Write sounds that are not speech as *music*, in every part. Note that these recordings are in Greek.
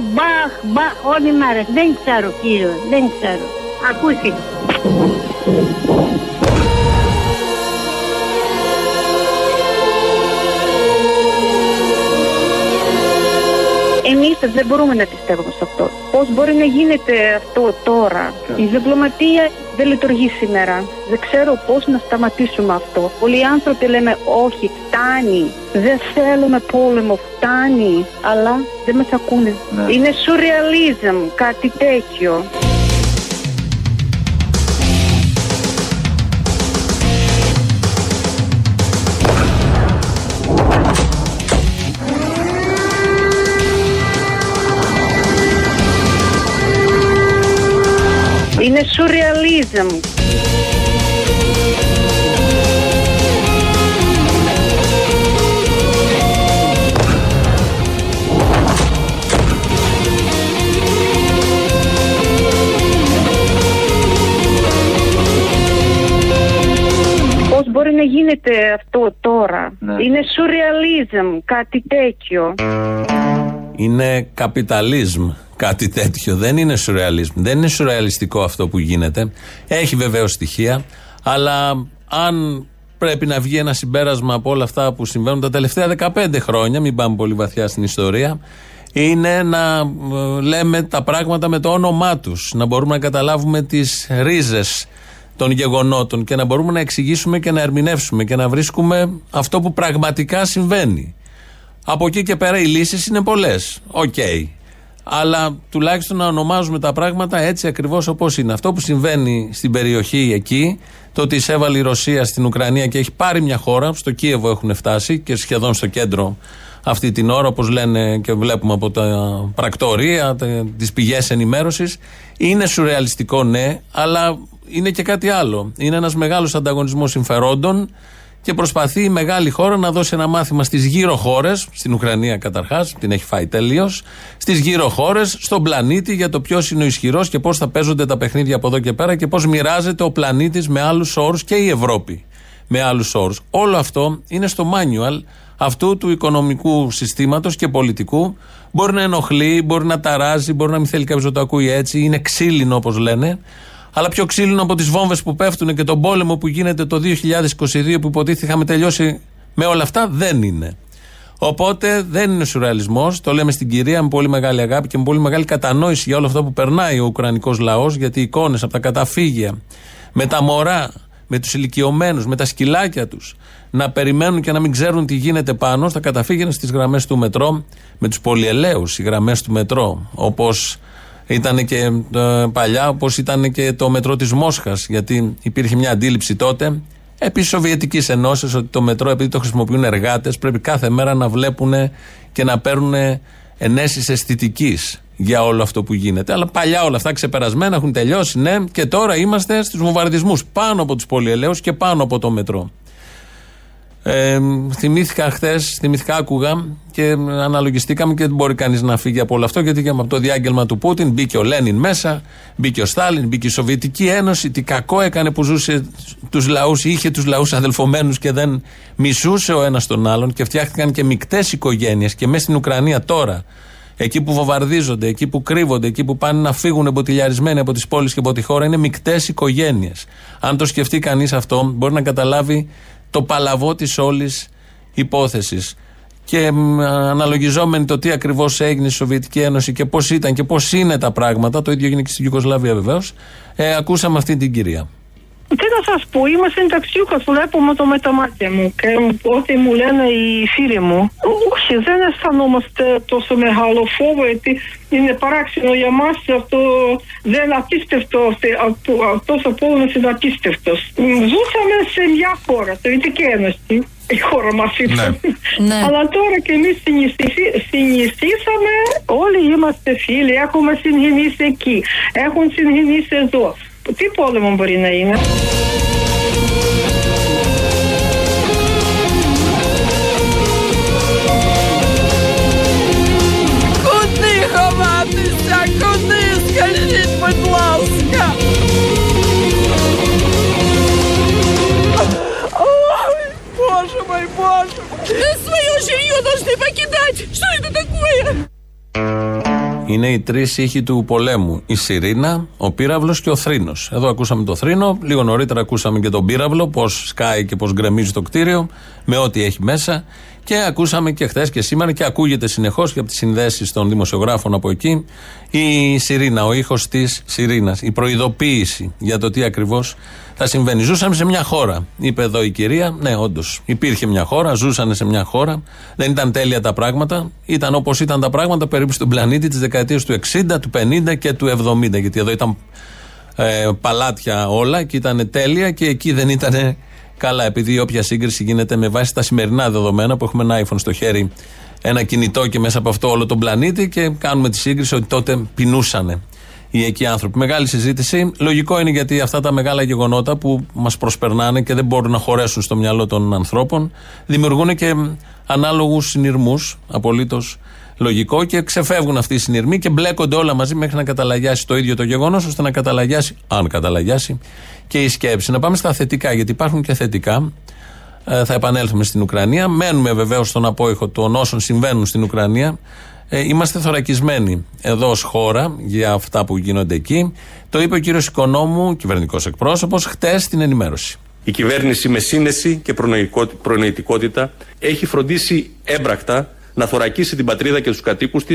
μιλούμε ε, έξω μπαχ, μπαχ όλη μέρα. Δεν ξέρω κύριο, δεν ξέρω. Ακούστε. Εμείς δεν μπορούμε να πιστεύουμε σε αυτό. Πώς μπορεί να γίνεται αυτό τώρα; Η διπλωματία δεν λειτουργεί σήμερα. Δεν ξέρω πώς να σταματήσουμε αυτό. Πολλοί άνθρωποι λέμε όχι, φτάνει. Δεν θέλουμε πόλεμο, φτάνει. Αλλά δεν μας ακούνε. Ναι. Είναι σουρεαλίζμ, κάτι τέτοιο. Σουρεαλίζμ. Πώς μπορεί να γίνεται αυτό τώρα; Ναι. Είναι σουρεαλίζμ, κάτι τέτοιο. Είναι καπιταλισμ κάτι τέτοιο. Δεν είναι σουρεαλισμ. Δεν είναι σουρεαλιστικό αυτό που γίνεται. Έχει βεβαίως στοιχεία. Αλλά αν πρέπει να βγει ένα συμπέρασμα από όλα αυτά που συμβαίνουν τα τελευταία 15 χρόνια, μην πάμε πολύ βαθιά στην ιστορία, είναι να ε, λέμε τα πράγματα με το όνομά τους. Να μπορούμε να καταλάβουμε τις ρίζες των γεγονότων και να μπορούμε να εξηγήσουμε και να ερμηνεύσουμε και να βρίσκουμε αυτό που πραγματικά συμβαίνει. Από εκεί και πέρα οι λύσεις είναι πολλές. Οκ. Αλλά τουλάχιστον να ονομάζουμε τα πράγματα έτσι ακριβώς όπως είναι. Αυτό που συμβαίνει στην περιοχή εκεί, το ότι εισέβαλε η Ρωσία στην Ουκρανία και έχει πάρει μια χώρα, στο Κίεβο έχουν φτάσει και σχεδόν στο κέντρο αυτή την ώρα, όπως λένε και βλέπουμε από τα πρακτορεία, τις πηγές ενημέρωσης. Είναι σουρεαλιστικό, ναι, αλλά είναι και κάτι άλλο. Είναι ένας μεγάλος ανταγωνισμός συμφερόντων και προσπαθεί η μεγάλη χώρα να δώσει ένα μάθημα στις γύρω χώρες, στην Ουκρανία καταρχάς, την έχει φάει τελείω, στις γύρω χώρες, στον πλανήτη για το ποιος είναι ο ισχυρός και πώς θα παίζονται τα παιχνίδια από εδώ και πέρα και πώς μοιράζεται ο πλανήτης με άλλους όρους και η Ευρώπη με άλλους όρους. Όλο αυτό είναι στο manual αυτού του οικονομικού συστήματος και πολιτικού. Μπορεί να ενοχλεί, μπορεί να ταράζει, μπορεί να μην θέλει κάποιος να το ακούει έτσι, είναι ξύλινο όπως λένε. Αλλά πιο ξύλινο από τις βόμβες που πέφτουν και τον πόλεμο που γίνεται το 2022 που υποτίθεται είχαμε τελειώσει με όλα αυτά δεν είναι. Οπότε δεν είναι σουρεαλισμός. Το λέμε στην κυρία με πολύ μεγάλη αγάπη και με πολύ μεγάλη κατανόηση για όλο αυτό που περνάει ο Ουκρανικός λαός. Γιατί οι εικόνες από τα καταφύγια, με τα μωρά, με τους ηλικιωμένους, με τα σκυλάκια τους, να περιμένουν και να μην ξέρουν τι γίνεται πάνω στα καταφύγια στις γραμμές του μετρό, με τους πολυελαίους, οι γραμμές του μετρό. Όπως ήταν και ε, παλιά, όπως ήταν και το μετρό της Μόσχας. Γιατί υπήρχε μια αντίληψη τότε, επί Σοβιετικής Ενώσεως, ότι το μετρό, επειδή το χρησιμοποιούν εργάτες, πρέπει κάθε μέρα να βλέπουν και να παίρνουν ενέσεις αισθητικής για όλο αυτό που γίνεται. Αλλά παλιά όλα αυτά ξεπερασμένα έχουν τελειώσει, ναι, και τώρα είμαστε στους βομβαρδισμούς πάνω από τους πολυελαίους και πάνω από το μετρό. Ε, θυμήθηκα χθες, θυμήθηκα, άκουγα και αναλογιστήκαμε και δεν μπορεί κανείς να φύγει από όλο αυτό γιατί και από το διάγγελμα του Πούτιν μπήκε ο Λένιν μέσα, μπήκε ο Στάλιν, μπήκε η Σοβιετική Ένωση. Τι κακό έκανε που ζούσε τους λαούς, είχε τους λαούς αδελφομένου και δεν μισούσε ο ένας τον άλλον και φτιάχτηκαν και μεικτές οικογένειες. Και μέσα στην Ουκρανία τώρα, εκεί που βομβαρδίζονται, εκεί που κρύβονται, εκεί που πάνε να φύγουν εμποτιλιαρισμένοι από τις πόλεις και από τη χώρα, είναι μεικτές οικογένειες. Αν το σκεφτεί κανείς αυτό, μπορεί να καταλάβει το παλαβό της όλης υπόθεσης. Και μ, αναλογιζόμενοι το τι ακριβώς έγινε στη Σοβιετική Ένωση και πώς ήταν και πώς είναι τα πράγματα, το ίδιο έγινε και στην Ιουγκοσλαβία βεβαίως, ε, ακούσαμε αυτή την κυρία. Τι να σας πω, είμαι συνταξιούχα, βλέπουμε το με τα μάτια μου και ό,τι μου λένε οι φίλοι μου. Όχι, δεν αισθανόμαστε τόσο μεγάλο φόβο, γιατί είναι παράξενο για μας αυτό δεν απίστευτο, αυτός ο πόλεμος είναι απίστευτος. Ζούσαμε σε μια χώρα, Σοβιετική Ένωση. Η χώρα μας ήταν. Ναι. Αλλά τώρα και εμείς συνηθίσαμε, όλοι είμαστε φίλοι, έχουμε συγγενεί εκεί, έχουν συγγενεί εδώ. Τι πόλεμο μπορεί να είναι. Куди ховатися? Куди? Скажіть, будь ласка. Ой, боже мой, боже! Мы свое жилье должны покидать! Что это такое? Είναι οι τρεις ήχοι του πολέμου. Η Σιρήνα, ο Πύραυλος και ο Θρήνος. Εδώ ακούσαμε το Θρήνο, λίγο νωρίτερα ακούσαμε και τον Πύραυλο, πώς σκάει και πώς γκρεμίζει το κτίριο, με ό,τι έχει μέσα. Και ακούσαμε και χθες και σήμερα και ακούγεται συνεχώς και από τις συνδέσεις των δημοσιογράφων από εκεί η Σιρήνα, ο ήχος της Σιρήνας, η προειδοποίηση για το τι ακριβώς θα συμβαίνει. Ζούσαμε σε μια χώρα, είπε εδώ η κυρία. Ναι, όντως, υπήρχε μια χώρα, ζούσαν σε μια χώρα. Δεν ήταν τέλεια τα πράγματα. Ήταν όπως ήταν τα πράγματα περίπου στον πλανήτη της δεκαετίας του 60, του 50 και του 70. Γιατί εδώ ήταν ε, παλάτια όλα και ήταν τέλεια και εκεί δεν ήταν καλά. Επειδή όποια σύγκριση γίνεται με βάση τα σημερινά δεδομένα που έχουμε ένα iPhone στο χέρι, ένα κινητό και μέσα από αυτό όλο τον πλανήτη και κάνουμε τη σύγκριση ότι τότε πεινούσανε οι εκεί άνθρωποι. Μεγάλη συζήτηση. Λογικό είναι γιατί αυτά τα μεγάλα γεγονότα που μας προσπερνάνε και δεν μπορούν να χωρέσουν στο μυαλό των ανθρώπων δημιουργούν και ανάλογους συνειρμούς. Απολύτως λογικό και ξεφεύγουν αυτοί οι συνειρμοί και μπλέκονται όλα μαζί μέχρι να καταλαγιάσει το ίδιο το γεγονός, ώστε να καταλαγιάσει, αν καταλαγιάσει, και η σκέψη. Να πάμε στα θετικά, γιατί υπάρχουν και θετικά. Ε, θα επανέλθουμε στην Ουκρανία. Μένουμε βεβαίως στον απόϊχο των όσων συμβαίνουν στην Ουκρανία. Ε, είμαστε θωρακισμένοι εδώ ως χώρα για αυτά που γίνονται εκεί. Το είπε ο κύριος Οικονόμου, κυβερνητικός εκπρόσωπος, χτες στην ενημέρωση. Η κυβέρνηση με σύνεση και προνοητικότητα έχει φροντίσει έμπρακτα να θωρακίσει την πατρίδα και τους κατοίκους τη.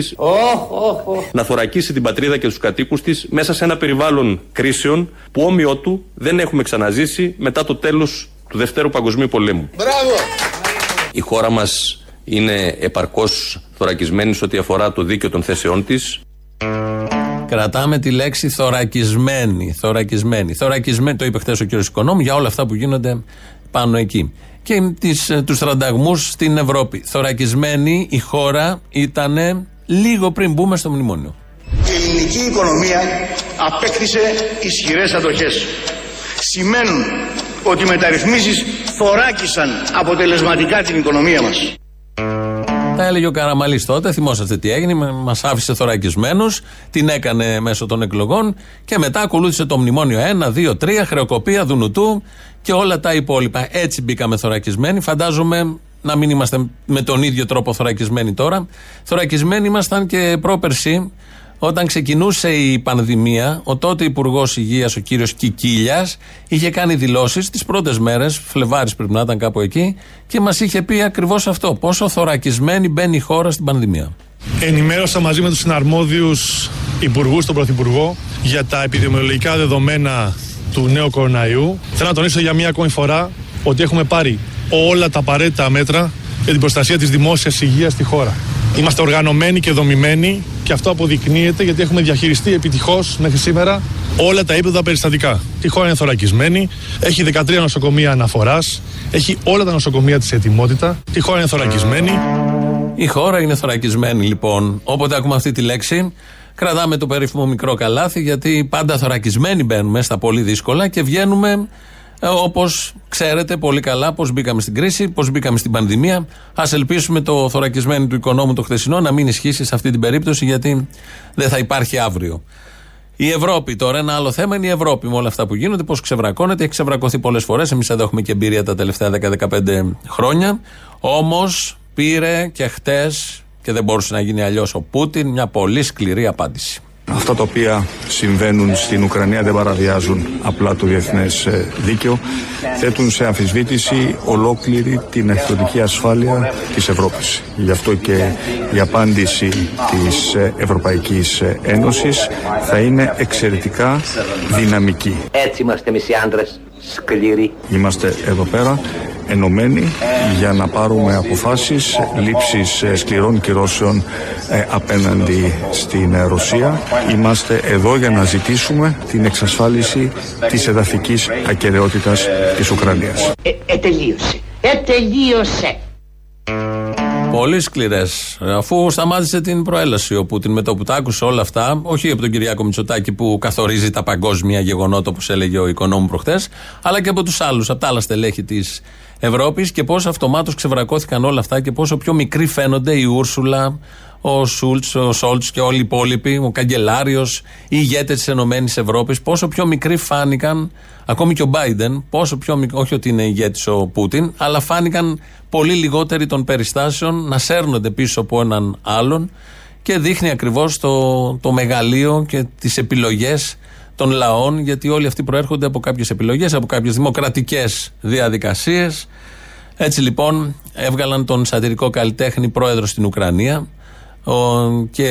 Να θωρακίσει την πατρίδα και τους κατοίκους της μέσα σε ένα περιβάλλον κρίσεων που όμοιό του δεν έχουμε ξαναζήσει μετά το τέλος του Δευτέρου Παγκοσμίου Πολέμου. Μπράβο! Η χώρα μας είναι επαρκώς θωρακισμένη σε ό,τι αφορά το δίκαιο των θέσεών της. Κρατάμε τη λέξη θωρακισμένη. Θωρακισμένη. Θωρακισμένη, το είπε χθες ο κ. Οικονόμου για όλα αυτά που γίνονται πάνω εκεί. Και τις, ε, τους τρανταγμούς στην Ευρώπη. Θωρακισμένη η χώρα ήταν λίγο πριν μπούμε στο μνημόνιο. Η ελληνική οικονομία απέκτησε ισχυρές αντοχές. Σημαίνουν ότι οι μεταρρυθμίσεις θωράκισαν αποτελεσματικά την οικονομία μας. Τα έλεγε ο Καραμαλής τότε, θυμόσαστε τι έγινε, μας άφησε θωρακισμένους, την έκανε μέσω των εκλογών και μετά ακολούθησε το μνημόνιο 1, 2, 3, χρεοκοπία, δουνουτού και όλα τα υπόλοιπα. Έτσι μπήκαμε θωρακισμένοι. Φαντάζομαι να μην είμαστε με τον ίδιο τρόπο θωρακισμένοι τώρα. Θωρακισμένοι ήμασταν και πρόπερση όταν ξεκινούσε η πανδημία, ο τότε Υπουργός Υγείας, ο κύριος Κικίλιας, είχε κάνει δηλώσεις τις πρώτες μέρες, Φλεβάρι πρέπει να ήταν κάπου εκεί, και μας είχε πει ακριβώς αυτό. Πόσο θωρακισμένη μπαίνει η χώρα στην πανδημία. Ενημέρωσα μαζί με τους συναρμόδιους υπουργούς, τον Πρωθυπουργό, για τα επιδημιολογικά δεδομένα του νέου κοροναϊού. Θέλω να τονίσω για μία ακόμη φορά ότι έχουμε πάρει όλα τα απαραίτητα μέτρα για την προστασία της δημόσιας υγείας στη χώρα. Είμαστε οργανωμένοι και δομημένοι και αυτό αποδεικνύεται γιατί έχουμε διαχειριστεί επιτυχώς μέχρι σήμερα όλα τα ύπεδα περιστατικά. Η χώρα είναι θωρακισμένη, έχει 13 νοσοκομεία αναφοράς, έχει όλα τα νοσοκομεία της ετοιμότητα. Η χώρα είναι θωρακισμένη. Η χώρα είναι θωρακισμένη λοιπόν. Όποτε ακούμε αυτή τη λέξη, κρατάμε το περίφημο μικρό καλάθι γιατί πάντα θωρακισμένοι μπαίνουμε στα πολύ δύσκολα και βγαίνουμε ε, Όπως ξέρετε πολύ καλά, πώς μπήκαμε στην κρίση, πώς μπήκαμε στην πανδημία. Α ελπίσουμε το θωρακισμένο του οικονόμου το χθεσινό να μην ισχύσει σε αυτή την περίπτωση, γιατί δεν θα υπάρχει αύριο. Η Ευρώπη τώρα, ένα άλλο θέμα είναι η Ευρώπη με όλα αυτά που γίνονται, πώς ξεβρακώνεται. Έχει ξεβρακωθεί πολλές φορές. Εμείς εδώ έχουμε και εμπειρία τα τελευταία 10-15 χρόνια. Όμως πήρε και χτες, και δεν μπορούσε να γίνει αλλιώς ο Πούτιν, μια πολύ σκληρή απάντηση. Αυτά τα οποία συμβαίνουν στην Ουκρανία δεν παραβιάζουν απλά το διεθνές ε, δίκαιο, θέτουν σε αμφισβήτηση ολόκληρη την εχθροτική ασφάλεια της Ευρώπης. Γι' αυτό και η απάντηση της ε, Ευρωπαϊκής ε, Ένωσης θα είναι εξαιρετικά δυναμική. Έτσι είμαστε εμείς οι άντρες, σκληροί. Είμαστε εδώ πέρα ενωμένοι για να πάρουμε αποφάσεις λήψης ε, σκληρών κυρώσεων ε, απέναντι στην ε, Ρωσία. Είμαστε εδώ για να ζητήσουμε την εξασφάλιση της εδαφικής ακαιρεότητας της Ουκρανίας. Ε, ετελείωσε. Ετελείωσε. Πολύ σκληρές. Αφού σταμάτησε την προέλαση ο Πούτιν με το που τα άκουσε όλα αυτά, όχι από τον Κυριάκο Μητσοτάκη που καθορίζει τα παγκόσμια γεγονότα, όπως έλεγε ο οικονόμου προχθές, αλλά και από τους άλλους, από τα άλλα στελέχη της Ευρώπης και πώς αυτομάτως ξεβρακώθηκαν όλα αυτά και πόσο πιο μικροί φαίνονται η Ούρσουλα, ο Σούλτς, ο Σόλτς και όλοι οι υπόλοιποι, ο καγκελάριος, οι ηγέτες της ΕΕ, πόσο πιο μικροί φάνηκαν, ακόμη και ο Μπάιντεν, πόσο πιο μικροί, όχι ότι είναι ηγέτης ο Πούτιν, αλλά φάνηκαν πολύ λιγότεροι των περιστάσεων να σέρνονται πίσω από έναν άλλον και δείχνει ακριβώς το, το μεγαλείο και τις επιλογές των λαών, γιατί όλοι αυτοί προέρχονται από κάποιες επιλογές, από κάποιες δημοκρατικές διαδικασίες. Έτσι λοιπόν έβγαλαν τον σατυρικό καλλιτέχνη πρόεδρο στην Ουκρανία και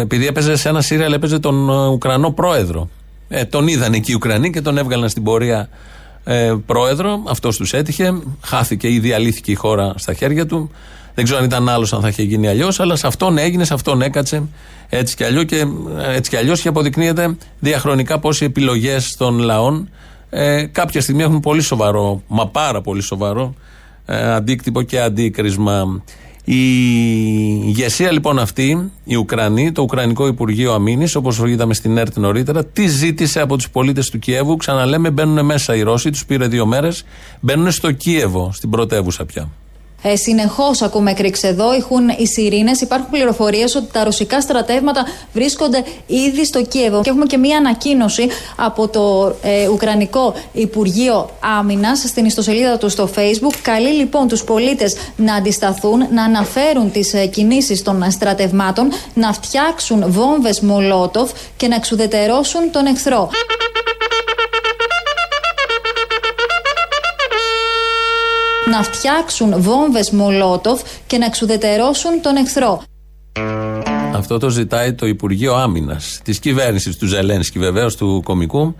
επειδή έπαιζε σε ένα σύριαλ έπαιζε τον ε, Ουκρανό πρόεδρο. Ε, τον είδαν εκεί οι Ουκρανοί και τον έβγαλαν στην πορεία ε, πρόεδρο. Αυτός τους έτυχε. Χάθηκε ή διαλύθηκε η χώρα στα χέρια του. Δεν ξέρω αν ήταν άλλος αν θα είχε γίνει αλλιώς, αλλά σε αυτόν έγινε, σε αυτόν έκατσε έτσι κι αλλιώς και, έτσι κι αλλιώς και αποδεικνύεται διαχρονικά πώ οι επιλογές των λαών ε, κάποια στιγμή έχουν πολύ σοβαρό, μα πάρα πολύ σοβαρό ε, αντίκτυπο και αντίκρισμα. Η ηγεσία λοιπόν αυτή, η Ουκρανή, το Ουκρανικό Υπουργείο Αμήνης, όπως είδαμε στην ΕΡΤ νωρίτερα, τι ζήτησε από τους πολίτες του Κιέβου; Ξαναλέμε, μπαίνουν μέσα οι Ρώσοι, τους πήρε δύο μέρες, μπαίνουν στο Κίεβο, στην πρωτεύουσα πια. Ε, Συνεχώς ακούμε κρίξ εδώ, ηχούν οι σιρήνες. Υπάρχουν πληροφορίες ότι τα ρωσικά στρατεύματα βρίσκονται ήδη στο Κίεβο. Και έχουμε και μία ανακοίνωση από το ε, Ουκρανικό Υπουργείο Άμυνας στην ιστοσελίδα του στο Facebook. Καλεί λοιπόν τους πολίτες να αντισταθούν, να αναφέρουν τις ε, κινήσεις των στρατευμάτων, να φτιάξουν βόμβες Μολότοφ και να εξουδετερώσουν τον εχθρό. Να φτιάξουν βόμβες Μολότοφ και να εξουδετερώσουν τον εχθρό. Αυτό το ζητάει το Υπουργείο Άμυνας της κυβέρνησης του Ζελένσκι, βεβαίως του κομικού,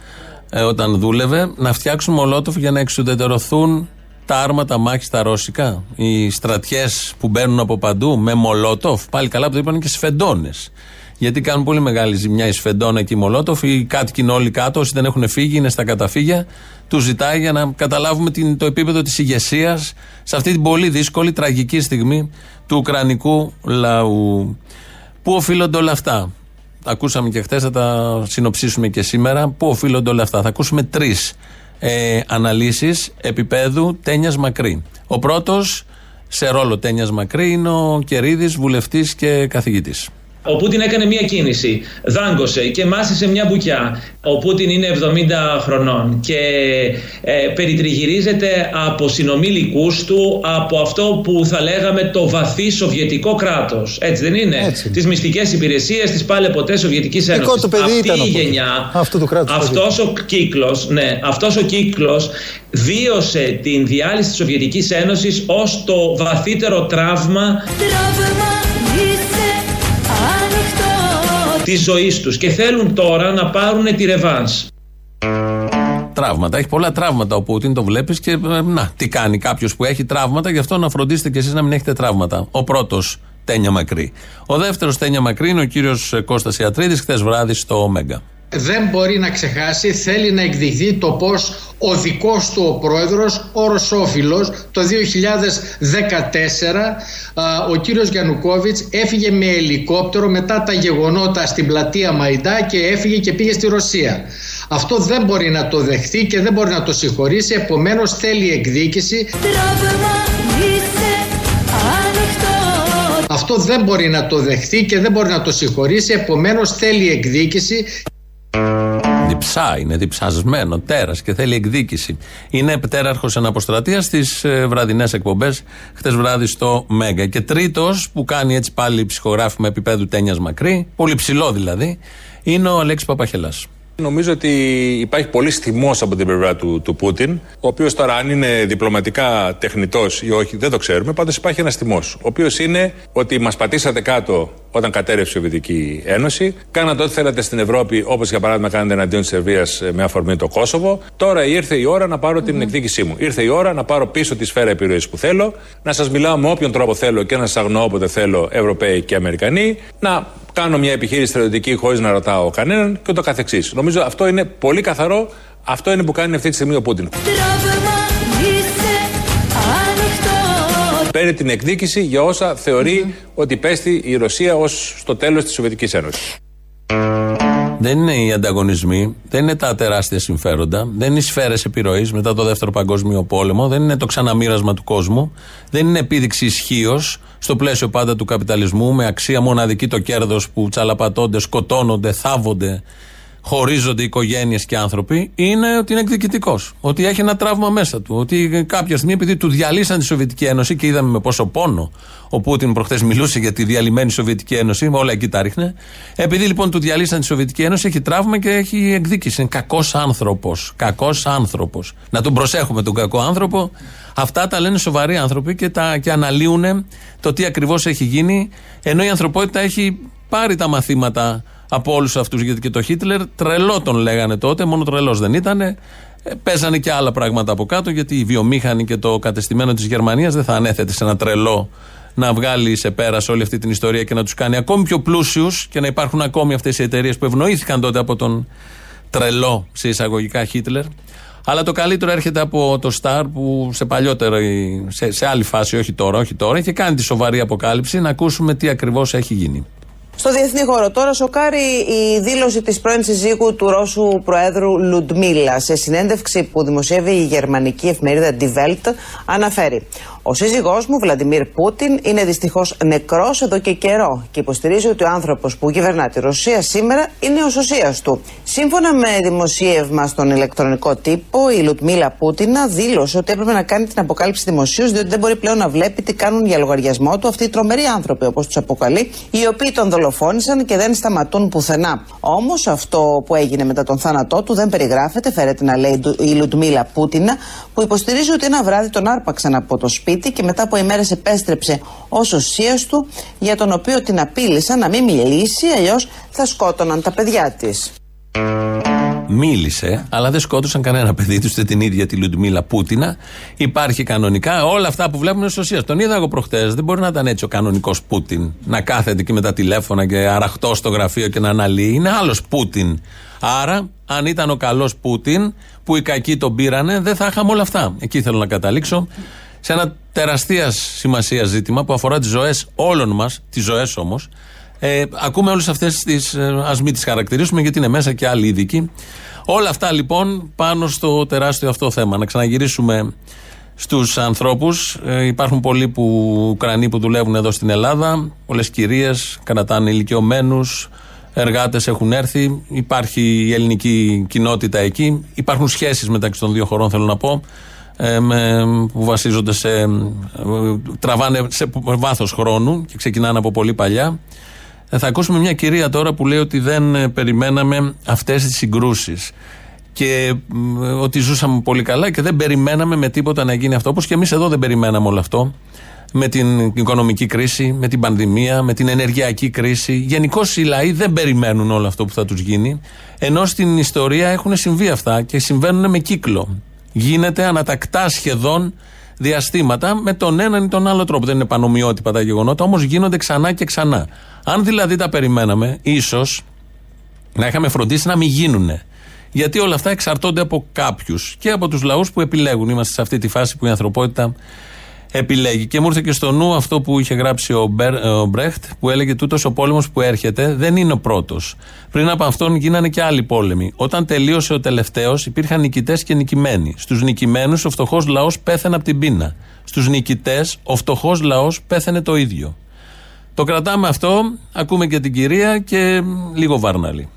ε, όταν δούλευε, να φτιάξουν Μολότοφ για να εξουδετερωθούν τα άρματα μάχη τα ρώσικα. Οι στρατιές που μπαίνουν από παντού με Μολότοφ, πάλι καλά που το είπαν και σφεντώνες. Γιατί κάνουν πολύ μεγάλη ζημιά η Σφεντόνα και η Μολότοφ. Οι κάτοικοι είναι όλοι κάτω, όσοι δεν έχουν φύγει, είναι στα καταφύγια. Του ζητάει για να καταλάβουμε την, το επίπεδο της ηγεσίας σε αυτή την πολύ δύσκολη, τραγική στιγμή του Ουκρανικού λαού. Πού οφείλονται όλα αυτά; Τα ακούσαμε και χθες, θα τα συνοψίσουμε και σήμερα. Πού οφείλονται όλα αυτά; Θα ακούσουμε τρεις ε, αναλύσεις επίπεδου Τένιας Μακρύ. Ο πρώτος σε ρόλο Τένιας Μακρύ είναι ο Κερίδης, βουλευτής και καθηγητής. Ο Πούτιν έκανε μία κίνηση, δάγκωσε και μάσησε μια μπουκιά. Ο Πούτιν είναι 70 χρονών και ε, περιτριγυρίζεται από συνομήλικού του από αυτό που θα λέγαμε το βαθύ σοβιετικό κράτος. Έτσι δεν είναι; Τις μυστικές υπηρεσίες τη πάλι ποτέ Σοβιετική Ένωση. το παιδί Αυτή ήταν η γενιά, αυτού του κράτους. Αυτός ο κύκλος, ναι, αυτός ο κύκλος βίωσε την διάλυση της Σοβιετικής Ένωσης ως το βαθύτερο τραύμα της ζωής τους και θέλουν τώρα να πάρουν τη ρεβάνς. Τραύματα. Έχει πολλά τραύματα ο Πούτιν, το βλέπεις και ε, να, τι κάνει κάποιος που έχει τραύματα, γι' αυτό να φροντίσετε κι εσείς να μην έχετε τραύματα. Ο πρώτος Τένια Μακρύ. Ο δεύτερος Τένια Μακρύ είναι ο κύριος Κώστας Ιατρίδης, χθες βράδυ στο Ωμέγα δεν μπορεί να ξεχάσει, θέλει να εκδηθεί το πώς ο δικός του ο πρόεδρος, ο Ρωσόφιλος, το 2014 ο κύριος Γιαννουκόβιτς έφυγε με ελικόπτερο μετά τα γεγονότα στην πλατεία Μαϊντά και έφυγε και πήγε στη Ρωσία. Αυτό δεν μπορεί να το δεχθεί και δεν μπορεί να το συγχωρήσει, επομένως θέλει εκδίκηση. Αυτό δεν μπορεί να το δεχθεί και δεν μπορεί να το συγχωρήσει, επομένως θέλει εκδίκηση. Διψά, είναι διψασμένο, τέρας και θέλει εκδίκηση. Είναι πτέραρχος αναποστρατεία στις ε, βραδινές εκπομπές, χτες βράδυ στο Μέγα. Και τρίτος που κάνει έτσι πάλι ψυχογράφημα επίπεδου τένιας μακρύ, πολύ ψηλό δηλαδή, είναι ο Αλέξης Παπαχελάς. Νομίζω ότι υπάρχει πολύ θυμό από την πλευρά του, του Πούτιν, ο οποίος τώρα αν είναι διπλωματικά τεχνητός ή όχι δεν το ξέρουμε. Πάντως υπάρχει ένας θυμό, ο οποίος είναι ότι μας πατήσατε κάτω όταν κατέρευσε η Σοβιετική Ένωση. Κάνατε ό,τι θέλατε στην Ευρώπη, όπως για παράδειγμα κάνατε εναντίον της Σερβίας ε, με αφορμή το Κόσοβο. Τώρα ήρθε η ώρα να πάρω την εκδίκησή μου. Ήρθε η ώρα να πάρω πίσω τη σφαίρα επιρροής που θέλω, να σας μιλάω με όποιον τρόπο θέλω και να σας αγνοώ όποτε θέλω Ευρωπαίοι και Αμερικανοί, να κάνω μια επιχείρηση στρατιωτική χωρίς να ρωτάω κανέναν και ούτω καθεξής. Νομίζω αυτό είναι πολύ καθαρό. Αυτό είναι που κάνει αυτή τη στιγμή ο Πούτιν. Παίρνει την εκδίκηση για όσα θεωρεί ότι πέστη η Ρωσία ως το τέλος της Σοβιετικής Ένωσης. Δεν είναι οι ανταγωνισμοί, δεν είναι τα τεράστια συμφέροντα, δεν είναι οι σφαίρες επιρροής μετά το δεύτερο παγκόσμιο πόλεμο, δεν είναι το ξαναμοίρασμα του κόσμου, δεν είναι επίδειξη ισχύως στο πλαίσιο πάντα του καπιταλισμού με αξία μοναδική το κέρδος που τσαλαπατώνται, σκοτώνονται, θάβονται χωρίζονται οικογένειες και άνθρωποι, είναι ότι είναι εκδικητικός. Ότι έχει ένα τραύμα μέσα του. Ότι κάποια στιγμή, επειδή του διαλύσαν τη Σοβιετική Ένωση και είδαμε με πόσο πόνο ο Πούτιν προχθές μιλούσε για τη διαλυμένη Σοβιετική Ένωση, όλα εκεί τα ρίχνε. Επειδή λοιπόν του διαλύσαν τη Σοβιετική Ένωση, έχει τραύμα και έχει εκδίκηση. Είναι κακός άνθρωπος. Κακός άνθρωπος. Να τον προσέχουμε τον κακό άνθρωπο. Αυτά τα λένε σοβαροί άνθρωποι και, τα, και αναλύουν το τι ακριβώς έχει γίνει, ενώ η ανθρωπότητα έχει πάρει τα μαθήματα από όλους αυτούς. Γιατί και το Χίτλερ τρελό τον λέγανε τότε, μόνο τρελός δεν ήταν. Ε, παίζανε και άλλα πράγματα από κάτω, γιατί η βιομήχανη και το κατεστημένο της Γερμανίας δεν θα ανέθετε σε ένα τρελό να βγάλει σε πέρα όλη αυτή την ιστορία και να τους κάνει ακόμη πιο πλούσιους και να υπάρχουν ακόμη αυτές οι εταιρείες που ευνοήθηκαν τότε από τον τρελό σε εισαγωγικά Χίτλερ. Αλλά το καλύτερο έρχεται από το Σταρ που σε παλιότερη, σε, σε άλλη φάση, όχι τώρα, όχι τώρα, είχε κάνει τη σοβαρή αποκάλυψη να ακούσουμε τι ακριβώς έχει γίνει. Στο διεθνή χώρο τώρα σοκάρει η δήλωση της πρώην συζύγου του Ρώσου Προέδρου Λουντμίλα. Σε συνέντευξη που δημοσιεύει η γερμανική εφημερίδα Die Welt αναφέρει ο σύζυγός μου, Βλαντιμίρ Πούτιν, είναι δυστυχώς νεκρός εδώ και καιρό και υποστηρίζει ότι ο άνθρωπος που κυβερνά τη Ρωσία σήμερα είναι ο σωσίας του. Σύμφωνα με δημοσίευμα στον ηλεκτρονικό τύπο, η Λουτμίλα Πούτινα δήλωσε ότι έπρεπε να κάνει την αποκάλυψη δημοσίως, διότι δεν μπορεί πλέον να βλέπει τι κάνουν για λογαριασμό του αυτοί οι τρομεροί άνθρωποι, όπως τους αποκαλεί, οι οποίοι τον δολοφόνησαν και δεν σταματούν πουθενά. Όμως αυτό που έγινε μετά τον θάνατό του δεν περιγράφεται, φέρεται να λέει η Λουτμίλα Πούτινα, που υποστηρίζει ότι ένα βράδυ τον άρπαξαν από το σπίτι και μετά από ημέρες επέστρεψε ως οσία του, για τον οποίο την απείλησαν να μην μιλήσει, αλλιώς θα σκότωναν τα παιδιά της. Μίλησε, αλλά δεν σκότωσαν κανένα παιδί τους, την ίδια τη Λουντμίλα Πούτινα. Υπάρχει κανονικά. Όλα αυτά που βλέπουμε είναι σωσία. Τον είδα εγώ προχτές. Δεν μπορεί να ήταν έτσι ο κανονικός Πούτιν. Να κάθεται εκεί με τα τηλέφωνα και αραχτό στο γραφείο και να αναλύει. Είναι άλλος Πούτιν. Άρα, αν ήταν ο καλός Πούτιν, που οι κακοί τον πήρανε, δεν θα είχαμε όλα αυτά. Εκεί θέλω να καταλήξω σε ένα τεραστίας σημασίας ζήτημα που αφορά τις ζωές όλων μας, τις ζωές όμως. Ε, ακούμε όλες αυτές τις. Ε, Α μην τις χαρακτηρίσουμε γιατί είναι μέσα και άλλοι ειδικοί. Όλα αυτά λοιπόν πάνω στο τεράστιο αυτό θέμα. Να ξαναγυρίσουμε στους ανθρώπους. Ε, υπάρχουν πολλοί που, Ουκρανοί που δουλεύουν εδώ στην Ελλάδα. Πολλές κυρίες κρατάνε ηλικιωμένους. Εργάτες έχουν έρθει. Υπάρχει η ελληνική κοινότητα εκεί. Υπάρχουν σχέσεις μεταξύ των δύο χωρών, θέλω να πω ε, που βασίζονται σε. Ε, τραβάνε σε βάθος χρόνου και ξεκινάνε από πολύ παλιά. Ε, θα ακούσουμε μια κυρία τώρα που λέει ότι δεν περιμέναμε αυτές τις συγκρούσεις και ότι ζούσαμε πολύ καλά και δεν περιμέναμε με τίποτα να γίνει αυτό όπως και εμείς εδώ δεν περιμέναμε όλο αυτό με την οικονομική κρίση, με την πανδημία, με την ενεργειακή κρίση. Γενικώ οι λαοί δεν περιμένουν όλο αυτό που θα τους γίνει ενώ στην ιστορία έχουν συμβεί αυτά και συμβαίνουν με κύκλο γίνεται ανατακτά σχεδόν διαστήματα με τον έναν ή τον άλλο τρόπο. Δεν είναι πανομοιότυπα τα γεγονότα, όμως γίνονται ξανά και ξανά. Αν δηλαδή τα περιμέναμε, ίσως να είχαμε φροντίσει να μην γίνουν. Γιατί όλα αυτά εξαρτώνται από κάποιους και από τους λαούς που επιλέγουν. Είμαστε σε αυτή τη φάση που η ανθρωπότητα επιλέγει. Και μου ήρθε και στο νου αυτό που είχε γράψει ο, Μπερ, ο Μπρέχτ, που έλεγε τούτος ο πόλεμος που έρχεται δεν είναι ο πρώτος. Πριν από αυτόν γίνανε και άλλοι πόλεμοι. Όταν τελείωσε ο τελευταίος, υπήρχαν νικητές και νικημένοι. Στους νικημένους, ο φτωχός λαός πέθανε από την πείνα. Στους νικητές, ο φτωχός λαός πέθανε το ίδιο. Το κρατάμε αυτό, ακούμε και την κυρία και λίγο βάρναλι.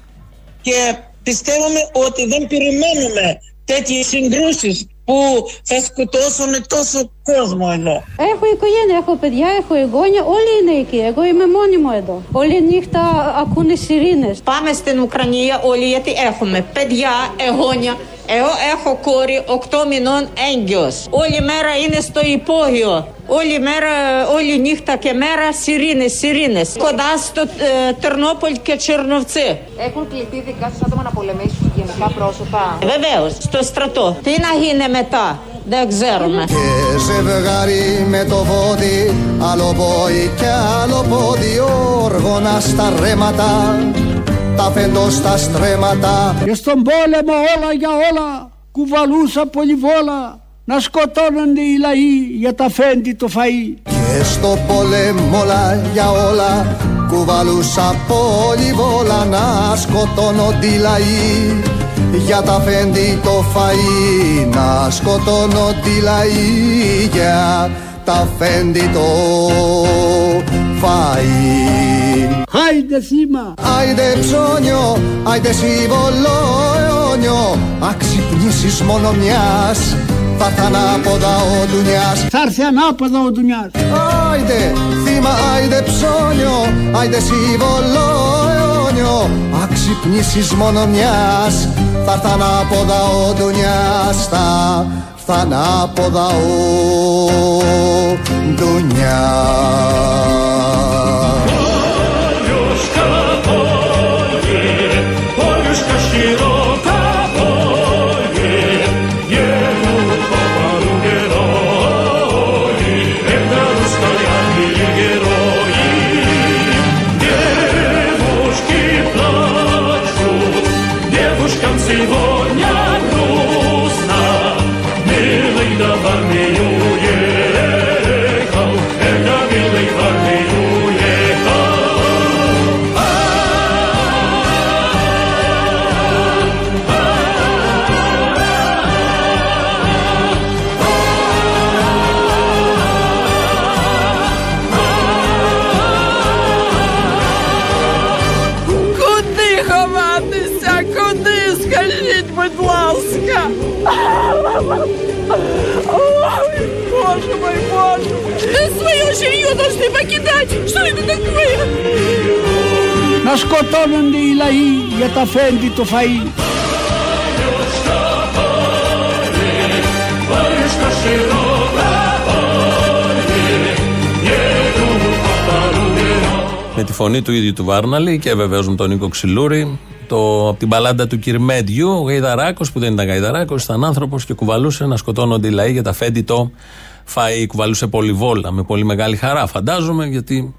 Και πιστεύουμε ότι δεν περιμένουμε τέτοιες συγκρούσεις που θα σκοτώσουν τόσο κόσμο εδώ. Έχω οικογένεια, έχω παιδιά, έχω εγγόνια, όλοι είναι εκεί. Εγώ είμαι μόνη μου εδώ. Όλη νύχτα ακούνε σιρήνες. Πάμε στην Ουκρανία όλοι γιατί έχουμε παιδιά, εγγόνια. Εγώ έχω κόρη 8 μηνών έγκυος. Όλη μέρα είναι στο υπόγειο. Όλη μέρα, όλη νύχτα και μέρα σιρήνες, σιρήνες. Κοντά στο ε, Τερνόπολ και Τσερνοβτσί. Έχουν κληθεί δικά σας άτομα να πολεμήσουν γενικά πρόσωπα; Βεβαίως, στο στρατό. Τι να γίνει μετά. Δεν ξέρουμε. Και ζευγάρι με το βόδι, άλλο πόη και άλλο πόδι, όργονα στα ρέματα τα φέντο στα στρέματα. Και στον πόλεμο όλα για όλα, κουβαλούσα πολυβόλα, να σκοτώνονται οι λαοί για τα φέντη το φαΐ. Και Και στο πόλεμο όλα για όλα κουβαλούσα πόλη να σκοτώνονται οι λαοί για τα φέντη το φαΐ να σκοτώνονται οι λαοί για τα φέντη το φαΐ Άιντε θύμα Άιντε ψώνιο, άιντε σύμβολο αιώνιο. Αξυπνήσεις μόνο μιας θα έρθει ανάποδα ο Ντουνιάς. Θα έρθει ανάποδα ο Ντουνιάς. Άιντε θύμα, άιντε ψώνιο Άιντε σύμβολο αιώνιο. Αξυπνήσεις μόνο μιας Θα έρθει ανάποδα ο Ντουνιάς. Θα έρθει ανάποδα ο Ντουνιάς quiero Να σκοτώνονται οι λαοί για τα φέντη το φαΐ. Με τη φωνή του ίδιου του Βάρναλη και βεβαίως με τον Νίκο Ξυλούρη το, από την μπαλάντα του Κυρμέντιου, ο Γαϊδαράκος που δεν ήταν Γαϊδαράκος, ήταν άνθρωπος και κουβαλούσε να σκοτώνονται οι λαοί για τα φέντη το φαΐ. Κουβαλούσε πολυβόλα με πολύ μεγάλη χαρά, φαντάζομαι, γιατί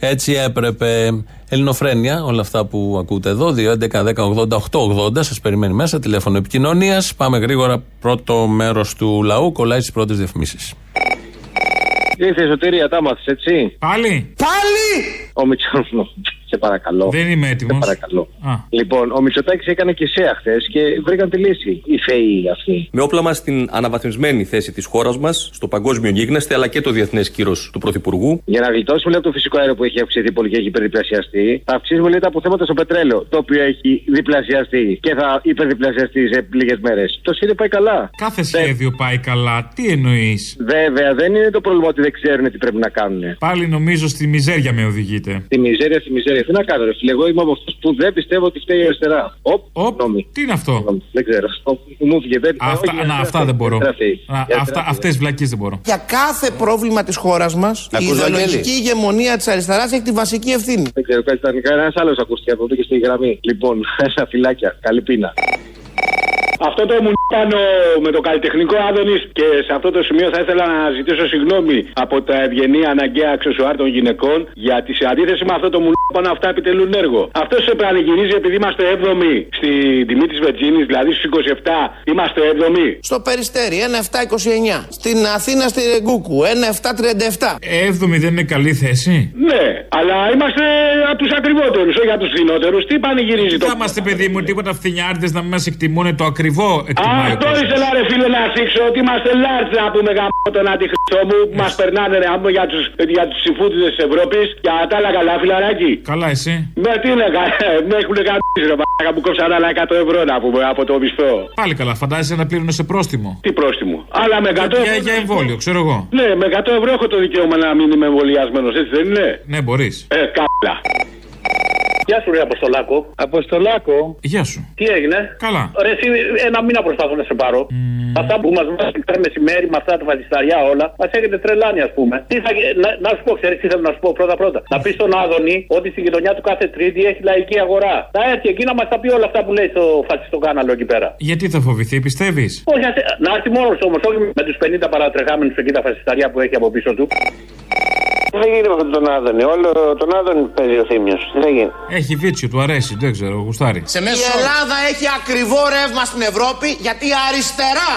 έτσι έπρεπε. Ελληνοφρένια, όλα αυτά που ακούτε εδώ, 2.11.10.80.880, σας περιμένει μέσα, τηλέφωνο επικοινωνίας. Πάμε γρήγορα. Πρώτο μέρος του λαού κολλάει στις πρώτες διαφημίσεις. Ήρθε η σωτηρία, τα μάθεις, έτσι; Πάλι! Πάλι! Ο Μητσό, σε παρακαλώ. Δεν είμαι έτοιμος. Σε παρακαλώ. Λοιπόν, ο Μητσοτάκης έκανε και ΣΕΑ χθε και βρήκαν τη λύση. Οι ΦΕΗ αυτοί. Με όπλα μας στην αναβαθμισμένη θέση της χώρας μας, στο παγκόσμιο γίγνεσθε, αλλά και το διεθνές κύρος του Πρωθυπουργού. Για να γλιτώσουμε λέει, από το φυσικό αέριο που έχει αυξηθεί πολύ και έχει υπερδιπλασιαστεί, θα αυξήσουμε λέει, τα αποθέματα στο πετρέλαιο, το οποίο έχει διπλασιαστεί και θα υπερδιπλασιαστεί σε λίγες μέρες. Το σχέδιο πάει καλά. Κάθε σχέδιο πάει καλά. Τι εννοείς; Βέβαια, δεν είναι το πρόβλημα ότι δεν ξέρουν τι πρέπει να κάνουν. Πάλι νομίζω στη μιζέρια με οδηγείτε. Τη μιζέρια, στη μιζέρια. Τι να κάνω, ρε φίλε. Εγώ είμαι από αυτούς που δεν πιστεύω ότι φταίει η αριστερά. Οπ, Οπ, τι είναι αυτό; Δεν ξέρω. Οπ, Μου φύγε. Δεν... Αυτά, Όχι, η να, αριστερά αυτά φταίει. δεν μπορώ. Η αριστερά φταίει. Α, Η αριστερά αυτά, φταίει. αυτές βλακίες δεν μπορώ. Για κάθε πρόβλημα της χώρας μας, η ακούς, Βαγγέλη; ιδεολογική ηγεμονία της αριστεράς έχει τη βασική ευθύνη. Δεν ξέρω, κάτι ήταν. Κανένα άλλος ακούστηκε από εδώ και στη γραμμή. Λοιπόν, *laughs* ένα φυλάκια. Καλή πείνα. Αυτό το μου πάνω με το καλλιτεχνικό Άδωνη και σε αυτό το σημείο θα ήθελα να ζητήσω συγγνώμη από τα ευγενή αναγκαία αξεσουάρ των γυναικών γιατί σε αντίθεση με αυτό το μου πάνω αυτά επιτελούν έργο. Αυτό σε πανηγυρίζει επειδή είμαστε 7η στην τιμή της Βετζίνης, δηλαδή στους 27 είμαστε 7η. Στο Περιστέρι 1,729. Στην Αθήνα στη Ρεγκούκου 1,737. Έβδομη δεν είναι καλή θέση. Ναι, αλλά είμαστε από τους ακριβότερους, όχι από τους φθηνότερους. Τι πανηγυρίζει το. Θα είμαστε, παιδί μου, τίποτα φθηνιάριδε να μην μας εκτιμούν το ακριβό εκτιμάει ο Αυτό κόσμος. ήθελα ρε φίλε να θίξω ότι είμαστε large να πούμε γάμο τον αντιχρηστό μου που μας περνάνε ρε άμπο για τους, για τους συμφούτιδες της Ευρώπης και τα άλλα καλά φιλαράκι. Καλά, εσύ. Με τι είναι καλά, με έχουν καμπήσει ρε μαλάκα που κόψαν άλλα 100 ευρώ να πούμε από το μισθό. Πάλι καλά, φαντάζεσαι να πλήρωνε σε πρόστιμο. Τι πρόστιμο. Αλλά με 100 Για, ευρώ. για εμβόλιο, ξέρω εγώ. Ναι, με 100 ευρώ έχω το δικαίωμα να μην είμαι εμβολιασμένος, έτσι δεν είναι; Ναι, μπορείς. Ε, κάπλα. Γεια σου, ρε Αποστολάκο. Αποστολάκο. Γεια σου. Τι έγινε; Καλά. Ρε, εσύ ένα μήνα προσπαθώ να σε πάρω. Αυτά που μας βάζει πέρα μεσημέρι με αυτά τα φασισταριά όλα, μας έχετε τρελάνει, ας πούμε. Τι θα, να, να σου πω, ξέρεις τι θέλω να σου πω πρώτα-πρώτα. Να πεις στον Άδωνη ότι στη γειτονιά του κάθε Τρίτη έχει λαϊκή αγορά. Θα έρθει εκεί να μας τα πει όλα αυτά που λέει στο φασιστό κάναλο εκεί πέρα. Γιατί θα φοβηθεί, πιστεύεις; Όχι, ας- να έρθει μόνος όμως, όχι με τους 50 παρατρεχάμενους εκεί τα φασισταριά που έχει από πίσω του. Τι θα γίνει με αυτόν τον Άδωνη, όλο τον Άδωνη παίζει ο Θήμιο. Τι θα γίνει. Έχει βίτσιο, του αρέσει, δεν ξέρω, γουστάρει. Η Ελλάδα έχει ακριβό ρεύμα στην Ευρώπη γιατί η αριστερά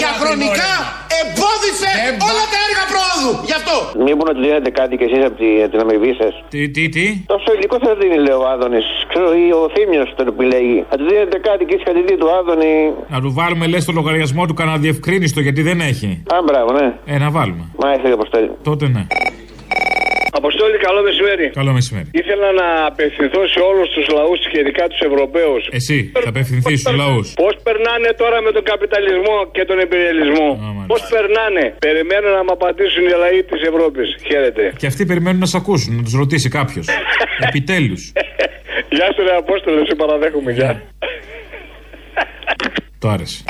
διαχρονικά εμπόδισε όλα τα έργα πρόοδου. Γι' αυτό. Μήπως να του δίνετε κάτι κι εσείς από τη, την αμοιβή σας; Τι, τι, τι; Τόσο υλικό θα δίνει, λέει ο Άδωνης. Ξέρω, ή ο Θήμιος τον επιλέγει. Θα του δίνετε κάτι και εσείς κάτι δει του Άδωνη. Να του βάλουμε, λες, το λογαριασμό του κανένα διευκρίνιστο γιατί δεν έχει. Α, μπράβο, ναι. Ε, να βάλουμε. Μα έφυγε αποστόλη. Τότε ναι. Αποστόλη, καλό μεσημέρι. Καλό μεσημέρι. Ήθελα να απευθυνθώ σε όλους τους λαούς και ειδικά τους Ευρωπαίους. Εσύ θα απευθυνθείς στους λαούς. Πώς περνάνε τώρα με τον καπιταλισμό και τον υπεριαλισμό. Πώς περνάνε; Περιμένω να μου απαντήσουν οι λαοί της Ευρώπης. Χαίρετε. Και αυτοί περιμένουν να σε ακούσουν, να τους ρωτήσει κάποιος. *laughs* Επιτέλους. Γεια σου, ρε Απόστολε, σε παραδέχομαι. Γεια. Το άρεσε.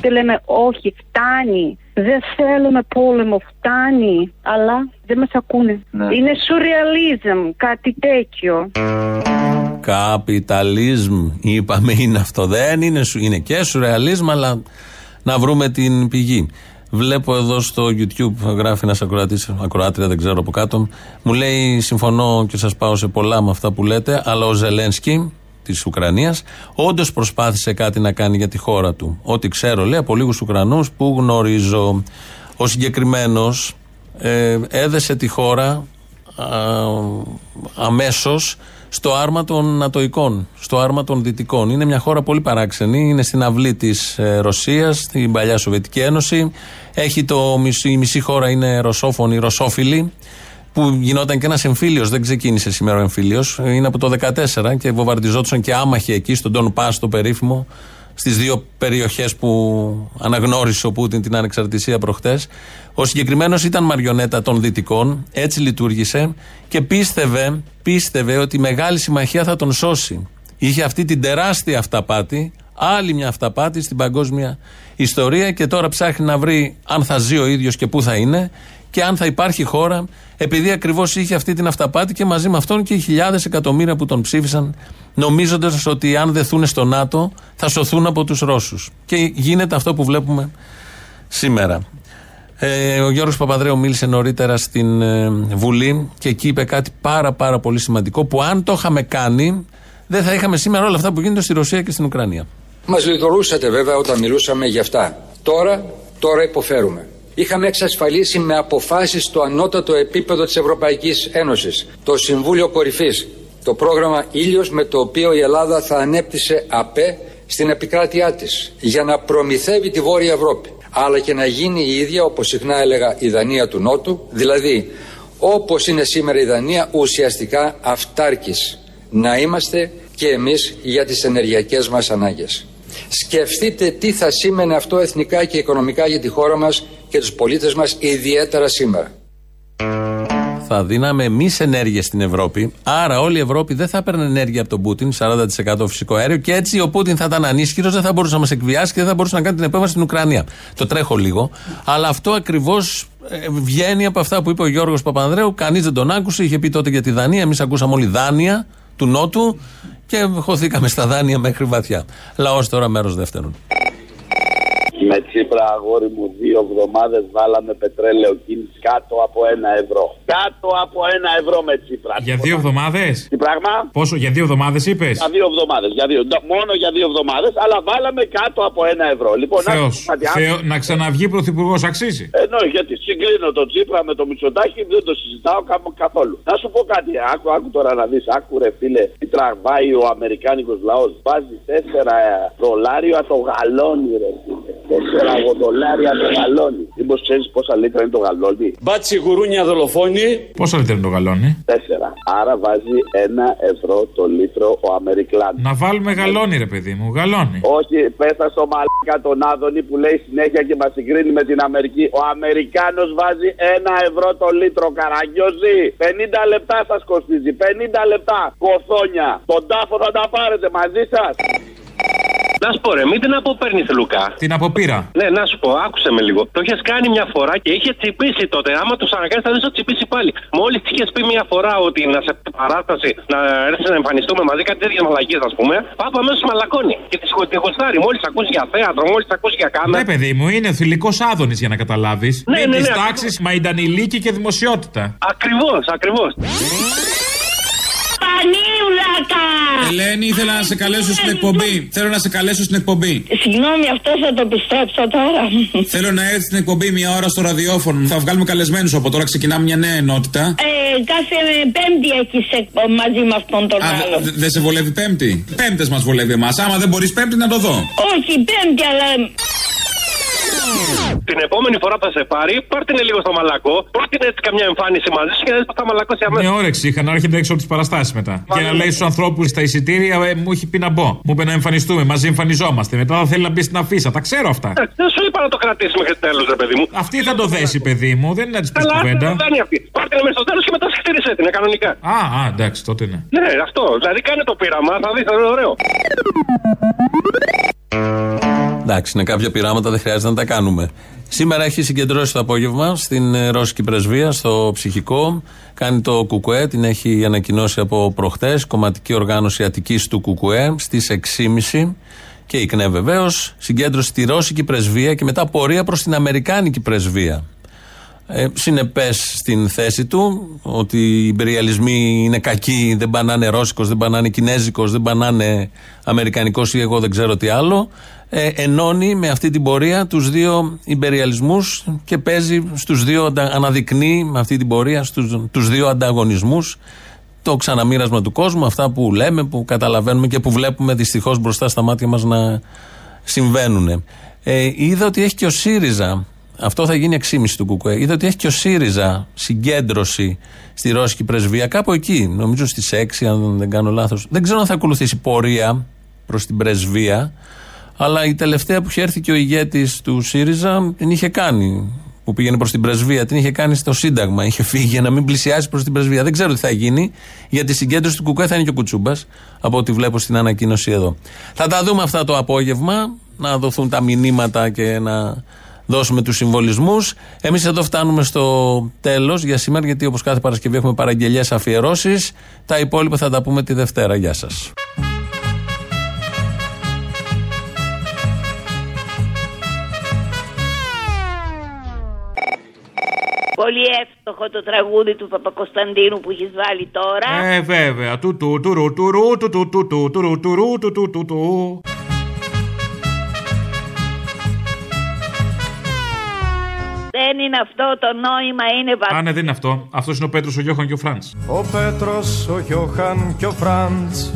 Πολλοί άνθρωποι λέμε όχι, φτάνει. Δεν θέλουμε πόλεμο, φτάνει. Αλλά δεν μας ακούνε. Είναι σουρεαλίζμ, κάτι τέτοιο. Καπιταλισμ, είπαμε είναι αυτό. Δεν είναι, σου- είναι και σουρεαλισμ, αλλά να βρούμε την πηγή. Βλέπω εδώ στο YouTube, γράφει ένας ακροατής, ακροάτρια, δεν ξέρω από κάτω. Μου λέει: Συμφωνώ και σας πάω σε πολλά με αυτά που λέτε, αλλά ο Ζελένσκι της Ουκρανίας όντως προσπάθησε κάτι να κάνει για τη χώρα του. Ό,τι ξέρω, λέει, από λίγους Ουκρανούς που γνωρίζω. Ο συγκεκριμένος ε, έδεσε τη χώρα αμέσως στο άρμα των Νατοικών, στο άρμα των Δυτικών. Είναι μια χώρα πολύ παράξενη, είναι στην αυλή της ε, Ρωσίας, στην παλιά Σοβιετική Ένωση. Έχει το, μισή- η μισή χώρα είναι ρωσόφωνη, ρωσόφιλη, που γινόταν και ένας εμφύλιος, δεν ξεκίνησε σήμερα ο εμφύλιος. Είναι από το 2014 και βομβαρδιζόντουσαν και άμαχοι εκεί, στον Τον Πάς, το περίφημο, στις δύο περιοχές που αναγνώρισε ο Πούτιν την ανεξαρτησία προχτές. Ο συγκεκριμένος ήταν μαριονέτα των Δυτικών, έτσι λειτουργήσε και πίστευε, πίστευε ότι η μεγάλη συμμαχία θα τον σώσει. Είχε αυτή την τεράστια αυταπάτη, άλλη μια αυταπάτη στην παγκόσμια ιστορία και τώρα ψάχνει να βρει αν θα ζει ο ίδιος και πού θα είναι και αν θα υπάρχει χώρα, επειδή ακριβώς είχε αυτή την αυταπάτη και μαζί με αυτόν και οι χιλιάδες εκατομμύρια που τον ψήφισαν, νομίζοντας ότι αν δεθούν στο ΝΑΤΟ θα σωθούν από τους Ρώσους. Και γίνεται αυτό που βλέπουμε σήμερα. Ε, ο Γιώργος Παπαδρέου μίλησε νωρίτερα στην ε, Βουλή και εκεί είπε κάτι πάρα πάρα πολύ σημαντικό που αν το είχαμε κάνει δεν θα είχαμε σήμερα όλα αυτά που γίνονται στη Ρωσία και στην Ουκρανία. Μας λιτορούσατε βέβαια όταν μιλούσαμε για αυτά. Τώρα, τώρα υποφέρουμε. Είχαμε εξασφαλίσει με αποφάσεις στο ανώτατο επίπεδο της Ευρωπαϊκής Ένωσης, το Συμβούλιο Κορυφής, το πρόγραμμα Ήλιος με το οποίο η Ελλάδα θα ανέπτυσε ΑΠΕ στην επικράτειά της για να προμηθεύει τη Βόρεια Ευρώπη. Αλλά και να γίνει η ίδια, όπως συχνά έλεγα, η Δανία του Νότου, δηλαδή όπως είναι σήμερα η Δανία, ουσιαστικά αυτάρκης να είμαστε και εμείς για τις ενεργειακές μας ανάγκες. Σκεφτείτε τι θα σήμαινε αυτό εθνικά και οικονομικά για τη χώρα μας και τους πολίτες μας ιδιαίτερα σήμερα. Θα δίναμε εμείς ενέργεια στην Ευρώπη. Άρα όλη η Ευρώπη δεν θα έπαιρνε ενέργεια από τον Πούτιν, 40% φυσικό αέριο. Και έτσι ο Πούτιν θα ήταν ανίσχυρος, δεν θα μπορούσε να μας εκβιάσει και δεν θα μπορούσε να κάνει την επέμβαση στην Ουκρανία. Το τρέχω λίγο. Αλλά αυτό ακριβώς βγαίνει από αυτά που είπε ο Γιώργος Παπανδρέου. Κανείς δεν τον άκουσε. Είχε πει τότε για τη Δανία. Εμείς ακούσαμε όλοι δάνεια του Νότου και χωθήκαμε στα δάνεια μέχρι βαθιά. Λαός τώρα μέρος δεύτερον. Με τσίπρα αγόρι μου δύο εβδομάδες βάλαμε πετρέλαιο κίνηση κάτω από ένα ευρώ. Κάτω από ένα ευρώ με τσίπρα. Για δύο εβδομάδες; Τι πράγμα; Πόσο, για δύο εβδομάδες είπες; Για δύο εβδομάδες. Για δύο, νο- μόνο για δύο εβδομάδες, αλλά βάλαμε κάτω από ένα ευρώ. Λοιπόν, να Θεός. σου πω κάτι, αν- Θεό, να ξαναβγεί πρωθυπουργός αξίζει. Ενώ γιατί συγκρίνω τον Τσίπρα με το Μητσοτάκι δεν το συζητάω κα- καθόλου. Να σου πω κάτι, άκου, άκου τώρα να δεις, άκου ρε φίλε, τι τραβάει ο Αμερικάνικος λαός. Βάζεις 4 δολάρια το γαλόνι, ρε φίλε. 4 δολάρια το γαλόνι. Μήπως ξέρεις πόσα λίτρα είναι το γαλόνι; Μπάτσι γουρούνια δολοφόνη. Πόσα λίτρα είναι το γαλόνι; 4. Άρα βάζει 1 ευρώ το λίτρο ο Αμερικλάνος. Να βάλουμε γαλόνι, ρε παιδί μου, γαλόνι. Όχι, πέσα στο μαλάκα τον Άδωνη που λέει συνέχεια και μας συγκρίνει με την Αμερική. Ο Αμερικάνος βάζει ένα ευρώ το λίτρο καραγκιόζη. 50 λεπτά σας κοστίζει. 50 λεπτά. Κοθόνια. Τον τάφο θα τα πάρετε μαζί σας. Να σου πω ρε, μην την αποπέρνεις Λουκά. Την αποπείρα. Ναι, να σου πω, άκουσε με λίγο. Το είχες κάνει μια φορά και είχε τσιπήσει τότε. Άμα τους αναγκάσεις, θα δεις ότι τσιπήσει πάλι. Μόλις είχες πει μια φορά ότι να σε παράσταση να έρθεις να εμφανιστούμε μαζί, κάτι τέτοιες μαλακίες, ας πούμε, πάπα αμέσως μαλακώνει. Και τη τη γοστάρει. Μόλις ακούσει για θέατρο, μόλις ακούσει για κάμερα. Ναι, παιδί μου, είναι θηλυκός άδωνης για να καταλάβεις. Ναι, Μην ναι, τη ναι, τάξεις μαϊντανιλίκη και δημοσιότητα. Ακριβώς, ακριβώς. Πανίουλακα! Ελένη, ήθελα να σε καλέσω στην εκπομπή. Θέλω να σε καλέσω στην εκπομπή. Συγγνώμη, αυτό θα το πιστέψω τώρα. Θέλω να έρθει στην εκπομπή μια ώρα στο ραδιόφωνο. Θα βγάλουμε καλεσμένους από τώρα. Ξεκινάμε μια νέα ενότητα. Ε, κάθε πέμπτη έχεις μαζί με αυτόν τον Α, άλλο. δε- δεν σε βολεύει Πέμπτη; Πέμπτες μας βολεύει εμάς. Άμα δεν μπορείς Πέμπτη να το δω. Όχι, πέμπτη, αλλά Την επόμενη φορά που θα σε πάρει, πάρ' την λίγο στο μαλακό, πρότεινε έτσι καμιά εμφάνιση μαζί σου και να δει που θα μαλακώσει αμέσως. Με όρεξη είχα να έρχεται έξω από τις παραστάσεις μετά. Και να λέει στους ανθρώπους στα εισιτήρια, ε, μου έχει πει να μπω. Μου είπε να εμφανιστούμε, μαζί εμφανιζόμαστε. Μετά θα θέλει να μπει στην αφίσα. Τα ξέρω αυτά. Δεν σου είπα να το κρατήσει μέχρι τέλος, ρε παιδί μου. Αυτή θα το δέσει, παιδί μου, δεν είναι να της πεις Αλλά κουβέντα. δεν κάνει αυτή. Πάρ' την μέχρι στο τέλος και μετά συχτήρισε την, ε, κανονικά. Α, α, εντάξει, τότε ναι. Ναι, αυτό. Δηλαδή κάνε το πείραμα, θα δεις, θα είναι ωραίο. Εντάξει, είναι κάποια πειράματα, δεν χρειάζεται να τα κάνουμε. Σήμερα έχει συγκεντρώσει το απόγευμα στην ε, Ρώσικη Πρεσβεία, στο ψυχικό. Κάνει το Κουκουέ, την έχει ανακοινώσει από προχτές, κομματική οργάνωση Αττικής του Κουκουέ, στις 6.30 και η ΚΝΕ βεβαίως. Συγκέντρωση στη Ρώσικη Πρεσβεία και μετά πορεία προς την Αμερικάνικη Πρεσβεία. Ε, Συνεπές στην θέση του ότι οι υπεριαλισμοί είναι κακοί, δεν πανάνε Ρώσικος, δεν πανάνε Κινέζικος, δεν πανάνε Αμερικανικός ή εγώ δεν ξέρω τι άλλο. Ε, ενώνει με αυτή την πορεία τους δύο υπεριαλισμούς και παίζει στους δύο, αντα- αναδεικνύει με αυτή την πορεία στους τους δύο ανταγωνισμούς το ξαναμοίρασμα του κόσμου, αυτά που λέμε, που καταλαβαίνουμε και που βλέπουμε δυστυχώς μπροστά στα μάτια μας να συμβαίνουν. Ε, είδα ότι έχει και ο ΣΥΡΙΖΑ, αυτό θα γίνει 6,5 του Κουκουέ. Είδα ότι έχει και ο ΣΥΡΙΖΑ συγκέντρωση στη Ρώσικη πρεσβεία, κάπου εκεί, νομίζω στις 6, αν δεν κάνω λάθος. Δεν ξέρω αν θα ακολουθήσει πορεία προς την πρεσβεία, αλλά η τελευταία που είχε έρθει και ο ηγέτης του ΣΥΡΙΖΑ την είχε κάνει. Που πήγαινε προς την πρεσβεία, την είχε κάνει στο Σύνταγμα. Είχε φύγει για να μην πλησιάσει προς την πρεσβεία. Δεν ξέρω τι θα γίνει. Για τη συγκέντρωση του Κουκουέ θα είναι και ο Κουτσούμπας, από ό,τι βλέπω στην ανακοίνωση εδώ. Θα τα δούμε αυτά το απόγευμα, να δοθούν τα μηνύματα και να δώσουμε του συμβολισμού. Εμεί εδώ φτάνουμε στο τέλο για σήμερα, γιατί όπω κάθε Παρασκευή έχουμε παραγγελίε αφιερώσει. Τα υπόλοιπα θα τα πούμε τη Δευτέρα. Γεια σα. πολύ εύστοχο το τραγούδι του Παπακοσταντίνου που έχει βάλει τώρα. Ε, βέβαια. Του του του ρου του ρου του του του του του ρου του ρου του του του του. Δεν είναι αυτό το νόημα, είναι βα... Α, ναι, δεν είναι αυτό. Αυτός είναι ο Πέτρος, ο Γιώχαν και ο Φραντς. Ο Πέτρος, ο Γιώχαν και ο Φραντς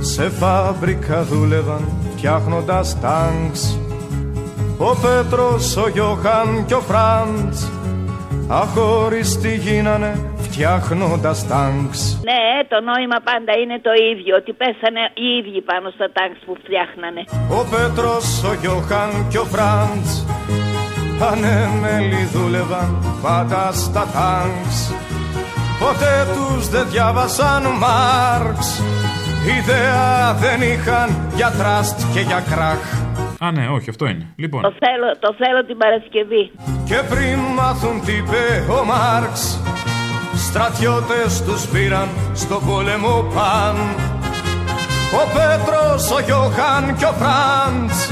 σε φάμπρικα δούλευαν φτιάχνοντας τάγκς. Ο Πέτρος, ο Γιώχαν και ο Φραντς αχωριστοί γίνανε φτιάχνοντας τάγκς. Ναι, το νόημα πάντα είναι το ίδιο, ότι πέσανε οι ίδιοι πάνω στα τάγκς που φτιάχνανε. Ο Πέτρος, ο Γιώχαν και ο Φραντς ανέμελοι δούλευαν πάντα στα τάγκς. Ποτέ τους δεν διάβασαν Μάρξ Ιδέα δεν είχαν για τραστ και για κράχ Α, ναι, όχι, αυτό είναι. Λοιπόν. Το θέλω, το θέλω την Παρασκευή. Και πριν μάθουν τι είπε ο Μάρξ Στρατιώτες τους πήραν στο πόλεμο παν Ο Πέτρος, ο Γιώχαν και ο Φραντς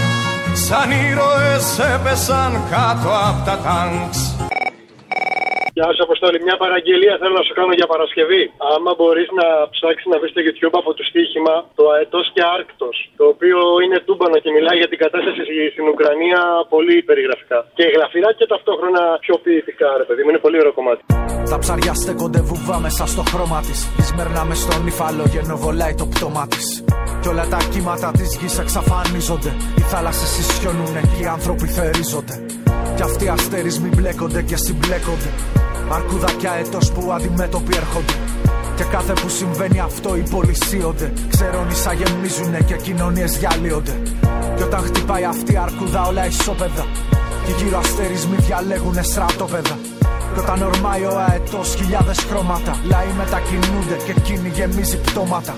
Σαν ήρωες έπεσαν κάτω απ' τα τάγκς Γεια σου, Αποστόλη. Μια παραγγελία θέλω να σου κάνω για Παρασκευή. Άμα μπορείς να ψάξεις να βρεις στο YouTube από το στοίχημα το Αετός και Άρκτος. Το οποίο είναι τούμπανο και μιλάει για την κατάσταση στην Ουκρανία πολύ περιγραφικά. Και γραφειρά και ταυτόχρονα πιο ποιητικά, ρε παιδί μου. Είναι πολύ ωραίο κομμάτι. Τα ψαριά στέκονται βουβά μέσα στο χρώμα της. Ισμέρνα με στον υφαλόγενο βολάει το πτώμα της. Κι όλα τα κύματα της γης εξαφανίζονται. Οι θάλασσες ισιωνούνε και οι άνθρωποι θερίζονται. Κι αυτοί οι αστέρισμοι μπλέκονται και συμπλέκονται. Αρκουδάκια έτος που αντιμέτωποι έρχονται. Και κάθε που συμβαίνει αυτό υπολυσίονται. Ξερόνισα γεμίζουνε και κοινωνίες διαλύονται. Και όταν χτυπάει αυτή η αρκούδα όλα ισόπεδα. Και γύρω αστερισμοί διαλέγουνε στρατόπεδα. Κι όταν ορμάει ο αετός χιλιάδες χρώματα. Λαοί μετακινούνται και εκείνη γεμίζει πτώματα.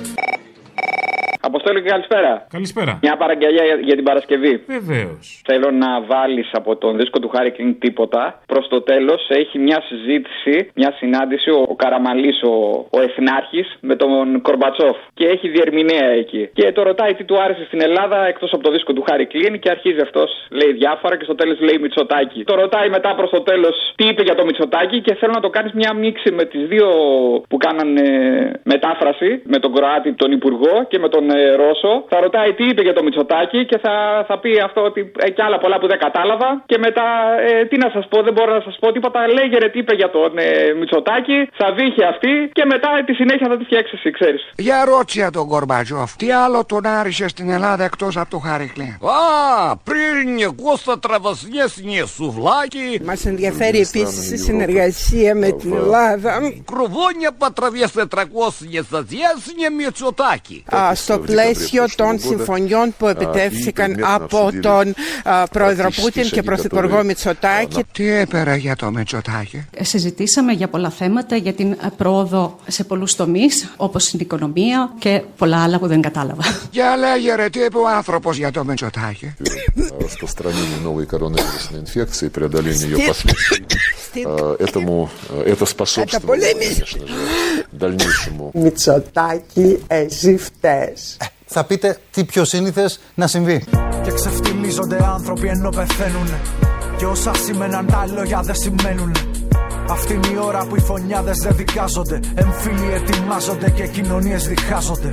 Αποστόλη και καλησπέρα. Καλησπέρα. Μια παραγγελία για, για την Παρασκευή. Βεβαίως. Θέλω να βάλεις από τον δίσκο του Χάρη Κλίν τίποτα. Προς το τέλος έχει μια συζήτηση, μια συνάντηση ο, ο Καραμαλής, ο, ο Εθνάρχης, με τον Κορμπατσόφ. Και έχει διερμηνέα εκεί. Και το ρωτάει τι του άρεσε στην Ελλάδα εκτός από το δίσκο του Χάρη Κλίν και αρχίζει αυτός, λέει διάφορα και στο τέλος λέει Μητσοτάκι. Το ρωτάει μετά προς το τέλος τι είπε για το Μητσοτάκι και θέλω να το κάνεις μια μίξη με τις δύο που κάνανε μετάφραση, με τον Κροάτι τον Υπουργό και με τον ε, Ρώσο. Θα ρωτάει τι είπε για το Μητσοτάκι και θα, θα πει αυτό ότι ε, και άλλα πολλά που δεν κατάλαβα. Και μετά, ε, τι να σας πω, δεν μπορώ να σας πω τίποτα. Λέγερε τι είπε για τον ε, Μητσοτάκι, θα δείχε αυτή και μετά τη συνέχεια θα τη φτιάξεις εσύ, ξέρεις. Για ρώτησε τον Κορμπατζόφ, τι άλλο τον άρισε στην Ελλάδα εκτός από το Χάρη Κλίν. Α, πριν εγώ θα τραβασνιέσνε σουβλάκι. Μας ενδιαφέρει επίσης η συνεργασία με την Ελλάδα. Κροβόνια πατραβιέστε τρακόσνε ζαζιέσνε Μητσοτάκι. Α, στο πλαίσιο των συμφωνιών που επιτεύχθηκαν από τον α, πρόεδρο Πούτιν και πρωθυπουργό Μητσοτάκη. Τι έπερα για το Μητσοτάκι. Συζητήσαμε για πολλά θέματα, για την πρόοδο σε πολλού τομεί, όπω την οικονομία και πολλά άλλα που δεν κατάλαβα. Για λέγε ρε, τι είπε ο άνθρωπο για το Μητσοτάκι. распространению новой коронавирусной инфекции, преодолению ее последствий. А, Этому э, это способствовало, конечно же, дальнейшему Μητσοτάκη, *laughs* εσύ φταίς. Θα πείτε τι πιο σύνηθε να συμβεί. Και ξεφτιλίζονται άνθρωποι ενώ πεθαίνουν. Και όσα σήμαιναν τα λόγια δεν σημαίνουν. Αυτή είναι η ώρα που οι φωνιάδες δεν δικάζονται. Εμφύλοι ετοιμάζονται και κοινωνίες διχάζονται.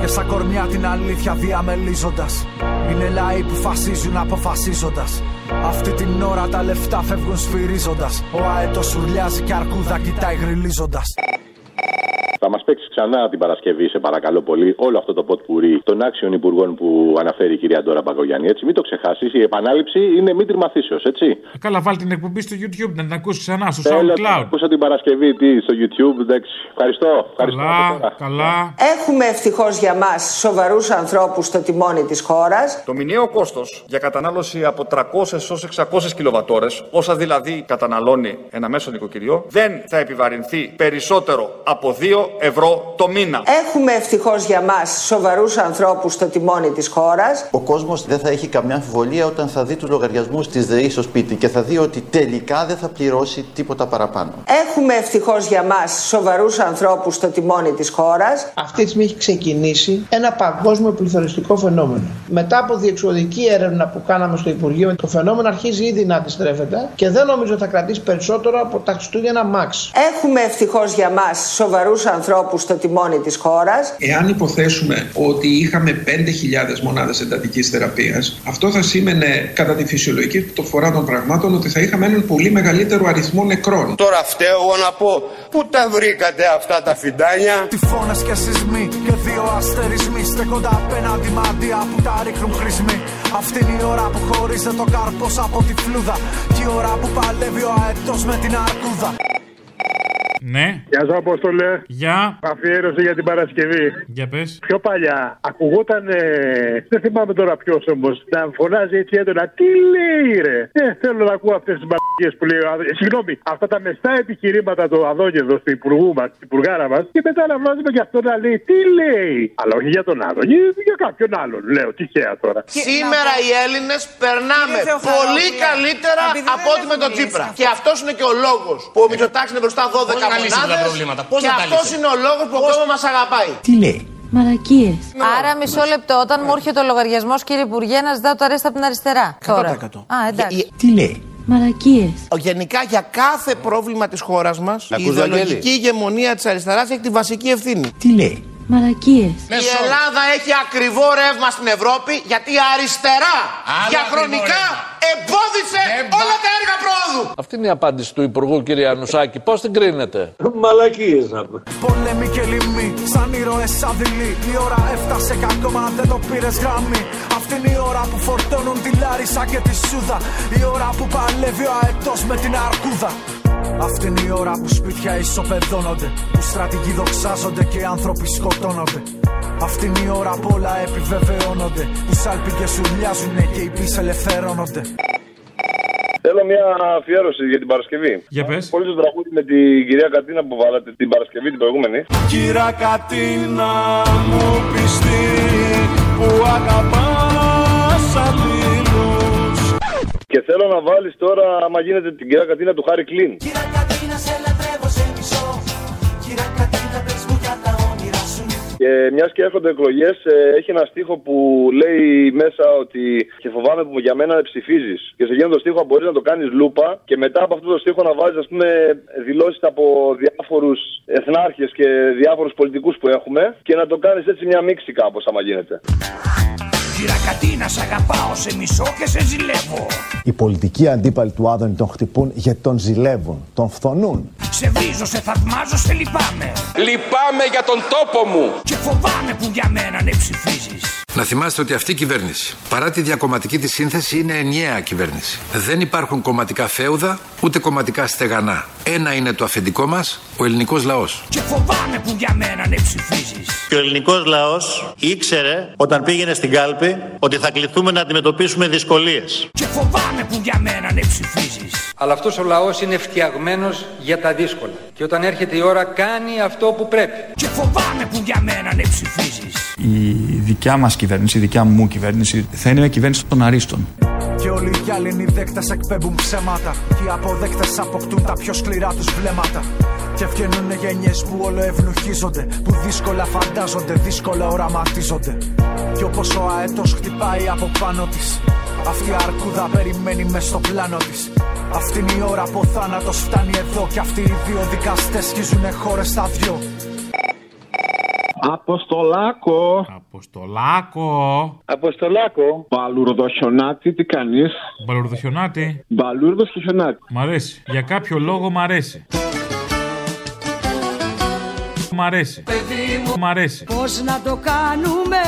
Και στα κορμιά την αλήθεια διαμελίζοντας. Είναι λαοί που φασίζουν αποφασίζοντας. Αυτή την ώρα τα λεφτά φεύγουν σφυρίζοντας. Ο αέτος σουρλιάζει και αρκούδα κοιτάει γριλίζοντας. θα μας παίξει ξανά την Παρασκευή, σε παρακαλώ πολύ, όλο αυτό το ποτ πουρί των άξιων υπουργών που αναφέρει η κυρία Ντόρα Μπαγκογιάννη. Έτσι, μην το ξεχάσεις. Η επανάληψη είναι μήτρη μαθήσεω, έτσι. Καλά, βάλει την εκπομπή στο YouTube να την ακούσεις ξανά, στο Θέλω να SoundCloud. Ακούσα την Παρασκευή τι, στο YouTube. Εντάξει. Ευχαριστώ. Ευχαριστώ. Καλά, καλά. Έχουμε ευτυχώς για μας σοβαρούς ανθρώπους στο τιμόνι της χώρας. Το μηνιαίο κόστος για κατανάλωση από 300 έω 600 κιλοβατόρες, όσα δηλαδή καταναλώνει ένα μέσο νοικοκυριό, δεν θα επιβαρυνθεί περισσότερο από 2 ευρώ το μήνα. Έχουμε ευτυχώς για μας σοβαρούς ανθρώπους στο τιμόνι της χώρας. Ο κόσμος δεν θα έχει καμιά αμφιβολία όταν θα δει τους λογαριασμούς της ΔΕΗ στο σπίτι και θα δει ότι τελικά δεν θα πληρώσει τίποτα παραπάνω. Έχουμε ευτυχώς για μας σοβαρούς ανθρώπους στο τιμόνι της χώρας. Αυτή τη στιγμή έχει ξεκινήσει ένα παγκόσμιο πληθωριστικό φαινόμενο. Μετά από διεξοδική έρευνα που κάναμε στο Υπουργείο, το φαινόμενο αρχίζει ήδη να αντιστρέφεται και δεν νομίζω θα κρατήσει περισσότερο από τα Χριστούγεννα Μαξ. Έχουμε ευτυχώς για μας σοβαρούς ανθρώπου στο τιμόνι της χώρας. Εάν υποθέσουμε ότι είχαμε 5.000 μονάδες εντατικής θεραπείας, αυτό θα σήμαινε κατά τη φυσιολογική το φορά των πραγμάτων ότι θα είχαμε έναν πολύ μεγαλύτερο αριθμό νεκρών. Τώρα φταίω εγώ να πω πού τα βρήκατε αυτά τα φιντάνια; Τυφώνες και σεισμοί και δύο αστερισμοί στέκονται απέναντι μαντία που τα ρίχνουν χρησμοί. Αυτή είναι η ώρα που χωρίζεται το καρπός από τη φλούδα και η ώρα που παλεύει ο αετός με την αρκούδα. Ναι. Γεια σου, Απόστολε. Γεια. Αφιέρωση για την Παρασκευή. Για πες. Πιο παλιά ακουγόταν. ε, δεν θυμάμαι τώρα ποιος όμως. Να φωνάζει έτσι έντονα. Τι λέει, ρε; Ε, θέλω να ακούω αυτές τις μπαμπιέ που λέει ο Άδωνη. Συγγνώμη, αυτά τα μεστά επιχειρήματα του Αδόνιδο, του υπουργού μας, την υπουργάρα μας. Και μετά να βάζουμε και αυτό να λέει τι λέει; Αλλά όχι για τον Άδωνη, για κάποιον άλλον. Λέω τυχαία τώρα. Σήμερα οι Έλληνες περνάμε Κύριε Θεοχαρόπουλε, πολύ καλύτερα επειδή δεν από ό,τι με τον έχουμε Τσίπρα. λύσει. Και αυτός είναι και ο λόγος που ο Μητσοτάκης είναι μπροστά 12 Πώς να λύσεις αυτά τα μονάδες προβλήματα, πώς Και να τα αυτός λύσεις; είναι ο λόγος που ο κόσμος μας αγαπάει. Τι λέει; Μαλακίες. Άρα, μισό λεπτό. Όταν μου έρχεται ο λογαριασμός, κύριε Υπουργέ, να ζητάω το αρέστα από την αριστερά. Τώρα. 100%. Α, εντάξει. Τι λέει; Μαλακίες. Γενικά για κάθε πρόβλημα της χώρας μας, η ακούς, ιδεολογική Βαγγέλη; ηγεμονία της αριστεράς έχει τη βασική ευθύνη. Τι λέει; Μαλακίες. Η Ελλάδα έχει ακριβό ρεύμα στην Ευρώπη γιατί η αριστερά Άλλο για ακριβό χρονικά ρεύμα. εμπόδισε όλα τα έργα πρόοδου. Αυτή είναι η απάντηση του Υπουργού, κύριε Ανουσάκη. Πώς την κρίνετε; Μαλακίες να πούμε. Πολέμοι και λοιμοί, σαν ήρωες αδειλοί Η ώρα έφτασε και ακόμα δεν το πήρες γραμμή Αυτή είναι η ώρα που φορτώνουν τη Λάρισα και τη Σούδα Η ώρα που παλεύει ο αετός με την αρκούδα αυτή είναι η ώρα που σπίτια ισοπεδώνονται Που στρατηγοί δοξάζονται και οι άνθρωποι σκοτώνονται Αυτή είναι η ώρα που όλα επιβεβαιώνονται Που σάλπιγγες σουρλιάζουνε και οι πεις ελευθερώνονται Θέλω μια αφιέρωση για την Παρασκευή. Για πες. Πολύ το τραγούδι με την κυρία Κατίνα που βάλατε την Παρασκευή την προηγούμενη. Κύρα Κατίνα μου πει νηστή που αγαπάς αλλήλους Και θέλω να βάλεις τώρα, άμα γίνεται την κυρία Κατίνα του Χάρη Κλίν. Κύρα Κατίνα σε λατρεύω σε μισό Κύρα Κατίνα πες μου για τα όνειρα σου Και μιας και έρχονται εκλογές, έχει ένα στίχο που λέει μέσα ότι και φοβάμαι που για μένα ψηφίζεις. Και σε εκείνο το στίχο μπορείς να το κάνεις λούπα και μετά από αυτό το στίχο να βάζεις, ας πούμε, δηλώσεις από διάφορους εθνάρχες και διάφορους πολιτικούς που έχουμε και να το κάνεις έτσι μια μίξη κάπως, άμα γίνεται. Κυρακατίνα, σ' αγαπάω, σε μισό και σε ζηλεύω. Οι πολιτικοί αντίπαλοι του Άδωνη τον χτυπούν γιατί τον ζηλεύουν, τον φθονούν. Σε βρίζω, σε θαυμάζω, σε λυπάμαι. Λυπάμαι για τον τόπο μου. Και φοβάμαι που για μένα ναι ψηφίζει. Να θυμάστε ότι αυτή η κυβέρνηση, παρά τη διακομματική της σύνθεση, είναι ενιαία κυβέρνηση. Δεν υπάρχουν κομματικά φέουδα, ούτε κομματικά στεγανά. Ένα είναι το αφεντικό μας, ο ελληνικός λαός. Και φοβάμαι που για μένα ναι ψηφίζει. Και ο ελληνικός λαός ήξερε όταν πήγαινε στην κάλπη ότι θα κληθούμε να αντιμετωπίσουμε δυσκολίες. Και φοβάμαι που για μένα ναι ψηφίζει. Αλλά αυτός ο λαός είναι φτιαγμένος για τα δύσκολα. Και όταν έρχεται η ώρα κάνει αυτό που πρέπει. Και φοβάμαι που για μένα ναι ψηφίζει. Η δικιά μας κυβέρνηση, η δικιά μου κυβέρνηση θα είναι μια κυβέρνηση των αρίστων. Και όλοι οι γυάλινοι δέκτες εκπέμπουν ψέματα. Και οι αποδέκτες αποκτούν τα πιο σκληρά τους βλέμματα. Και βγαίνουν γενιές που όλο ευνουχίζονται. Που δύσκολα φαντάζονται, δύσκολα οραματίζονται. Και όπως ο αέτο χτυπάει από πάνω της. Αυτή η αρκούδα περιμένει μες στο πλάνο της. Αυτή είναι η ώρα που ο θάνατος φτάνει εδώ. Και αυτοί οι δύο δικαστές σκίζουνε χώρες στα δυο. Αποστολάκο. Αποστολάκο. Αποστολάκο. Μπαλουρδοχιονάτη, τι κάνεις; Μπαλουρδοχιονάτη. Μπαλούρδο και χιονάτη. Μ' αρέσει. Για κάποιο λόγο μ' αρέσει. Μ' αρέσει. Μ' αρέσει. Πώς να το κάνουμε;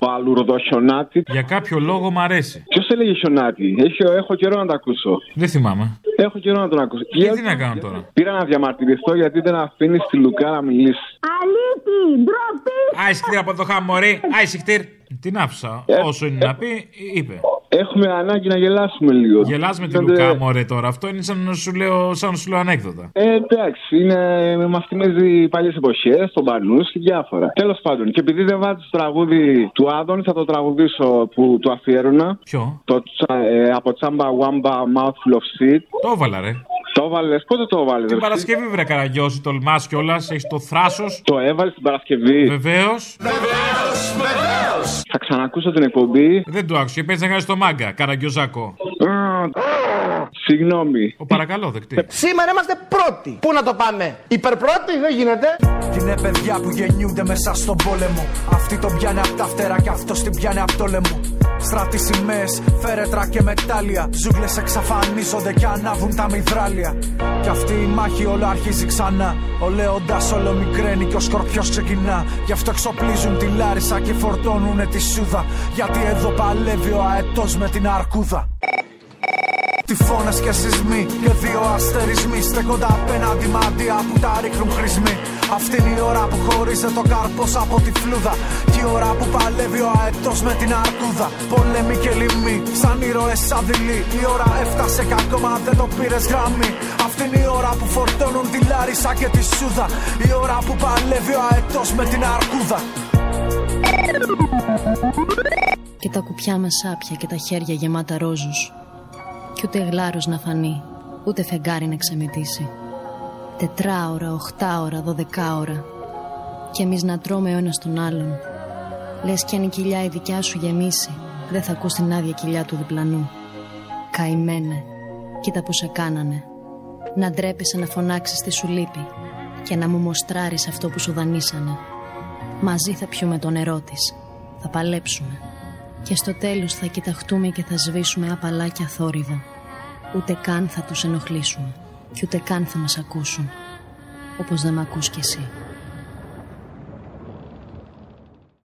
Μπαλουρδοχιονάτη. Για κάποιο λόγο μ' αρέσει. Ποιος έλεγε χιονάτη. Έχω, έχω καιρό να τα ακούσω. Δεν θυμάμαι. Έχω καιρό να τον ακούσω. Και τι να κάνω τώρα; Πήρα να διαμαρτυρηθώ γιατί δεν αφήνεις τη Λουκά να μιλήσει. Αλήτη, ντροπή. Άισιχτήρ από το χαμορί. Άισιχτήρ. Την άφησα. Ε, Όσο είναι να πει, είπε. Έχουμε ανάγκη να γελάσουμε λίγο. Γελάς με τη Φαίνεται- Λουκά, μωρέ τώρα. Αυτό είναι σαν να σου λέω, σαν να σου λέω ανέκδοτα. Ε, εντάξει, είναι, μας θυμίζει παλιές εποχές, τον Πανού και διάφορα. Τέλος πάντων, και επειδή δεν βάζει το τραγούδι του Άδων, θα το τραγουδήσω που του αφιέρωνα. Ποιο; Το, τσα- ε, από τσάμπα Wamba Mouthful of Seed. Το έβαλα, ρε. Το έβαλες, πότε το έβαλες, Την Παρασκευή, βρε καραγκιόζη, τολμάς κιόλας. Έχεις το θράσος. Το έβαλες την Παρασκευή; Βεβαίως. Θα ξανακούσω την εκπομπή. Δεν το άκουσα και παίζεις να κάνεις το μάγκα, καραγκιόζακο. Συγγνώμη. Ο παρακαλώ, δεκτή. Σήμερα είμαστε πρώτοι. Πού να το πάμε, υπερπρώτη δεν γίνεται. Κι είναι παιδιά που γεννιούνται μέσα στον πόλεμο. Αυτή τον πιάνει απ' τα φτερά και αυτός την πιάνει απ' το λαιμό. Στράτη σημαίες, φέρετρα και μετάλλια. Ζούγκλες εξαφανίζονται και ανάβουν τα μυδράλια. Κι αυτή η μάχη όλο αρχίζει ξανά. Ο Λέοντας όλο μικραίνει και ο σκορπιός ξεκινά. Γι' αυτό εξοπλίζουν τη Λάρισα και φορτώνουνε τη Σούδα. Γιατί εδώ παλεύει ο αετός με την αρκούδα. Τυφώνες και σεισμοί και δύο αστερισμοί στέκονται απέναντι μαντία που τα ρίχνουν χρησμοί. Αυτή είναι η ώρα που χωρίζεται το καρπός από τη φλούδα Και η ώρα που παλεύει ο αετός με την αρκούδα. Πολέμοι και λοιμοί, σαν ήρωες αδειλοί. Η ώρα έφτασε και ακόμα δεν το πήρες γραμμή. Αυτή είναι η ώρα που φορτώνουν τη Λάρισα και τη Σούδα. Η ώρα που παλεύει ο αετός με την αρκούδα. Και τα κουπιά μας άπια και τα χέρια γεμάτα ρόζους Κι ούτε γλάρος να φανεί Ούτε φεγγάρι να ξεμετήσει Τετράωρα, οχτάωρα, δωδεκάωρα. Κι εμείς να τρώμε ο ένας τον άλλον. Λες κι αν η κοιλιά η δικιά σου γεμίσει Δεν θα ακούς την άδεια κοιλιά του διπλανού. Καημένε Κοίτα που σε κάνανε. Να ντρέπεσαι να φωνάξεις τι σου λείπει Και να μου μοστράρεις αυτό που σου δανείσανε. Μαζί θα πιούμε το νερό της Θα παλέψουμε. Και στο τέλος θα κοιταχτούμε και θα σβήσουμε απαλά και αθόρυβα Ούτε καν θα τους ενοχλήσουμε Και ούτε καν θα μας ακούσουν Όπως δεν μ' ακούς κι εσύ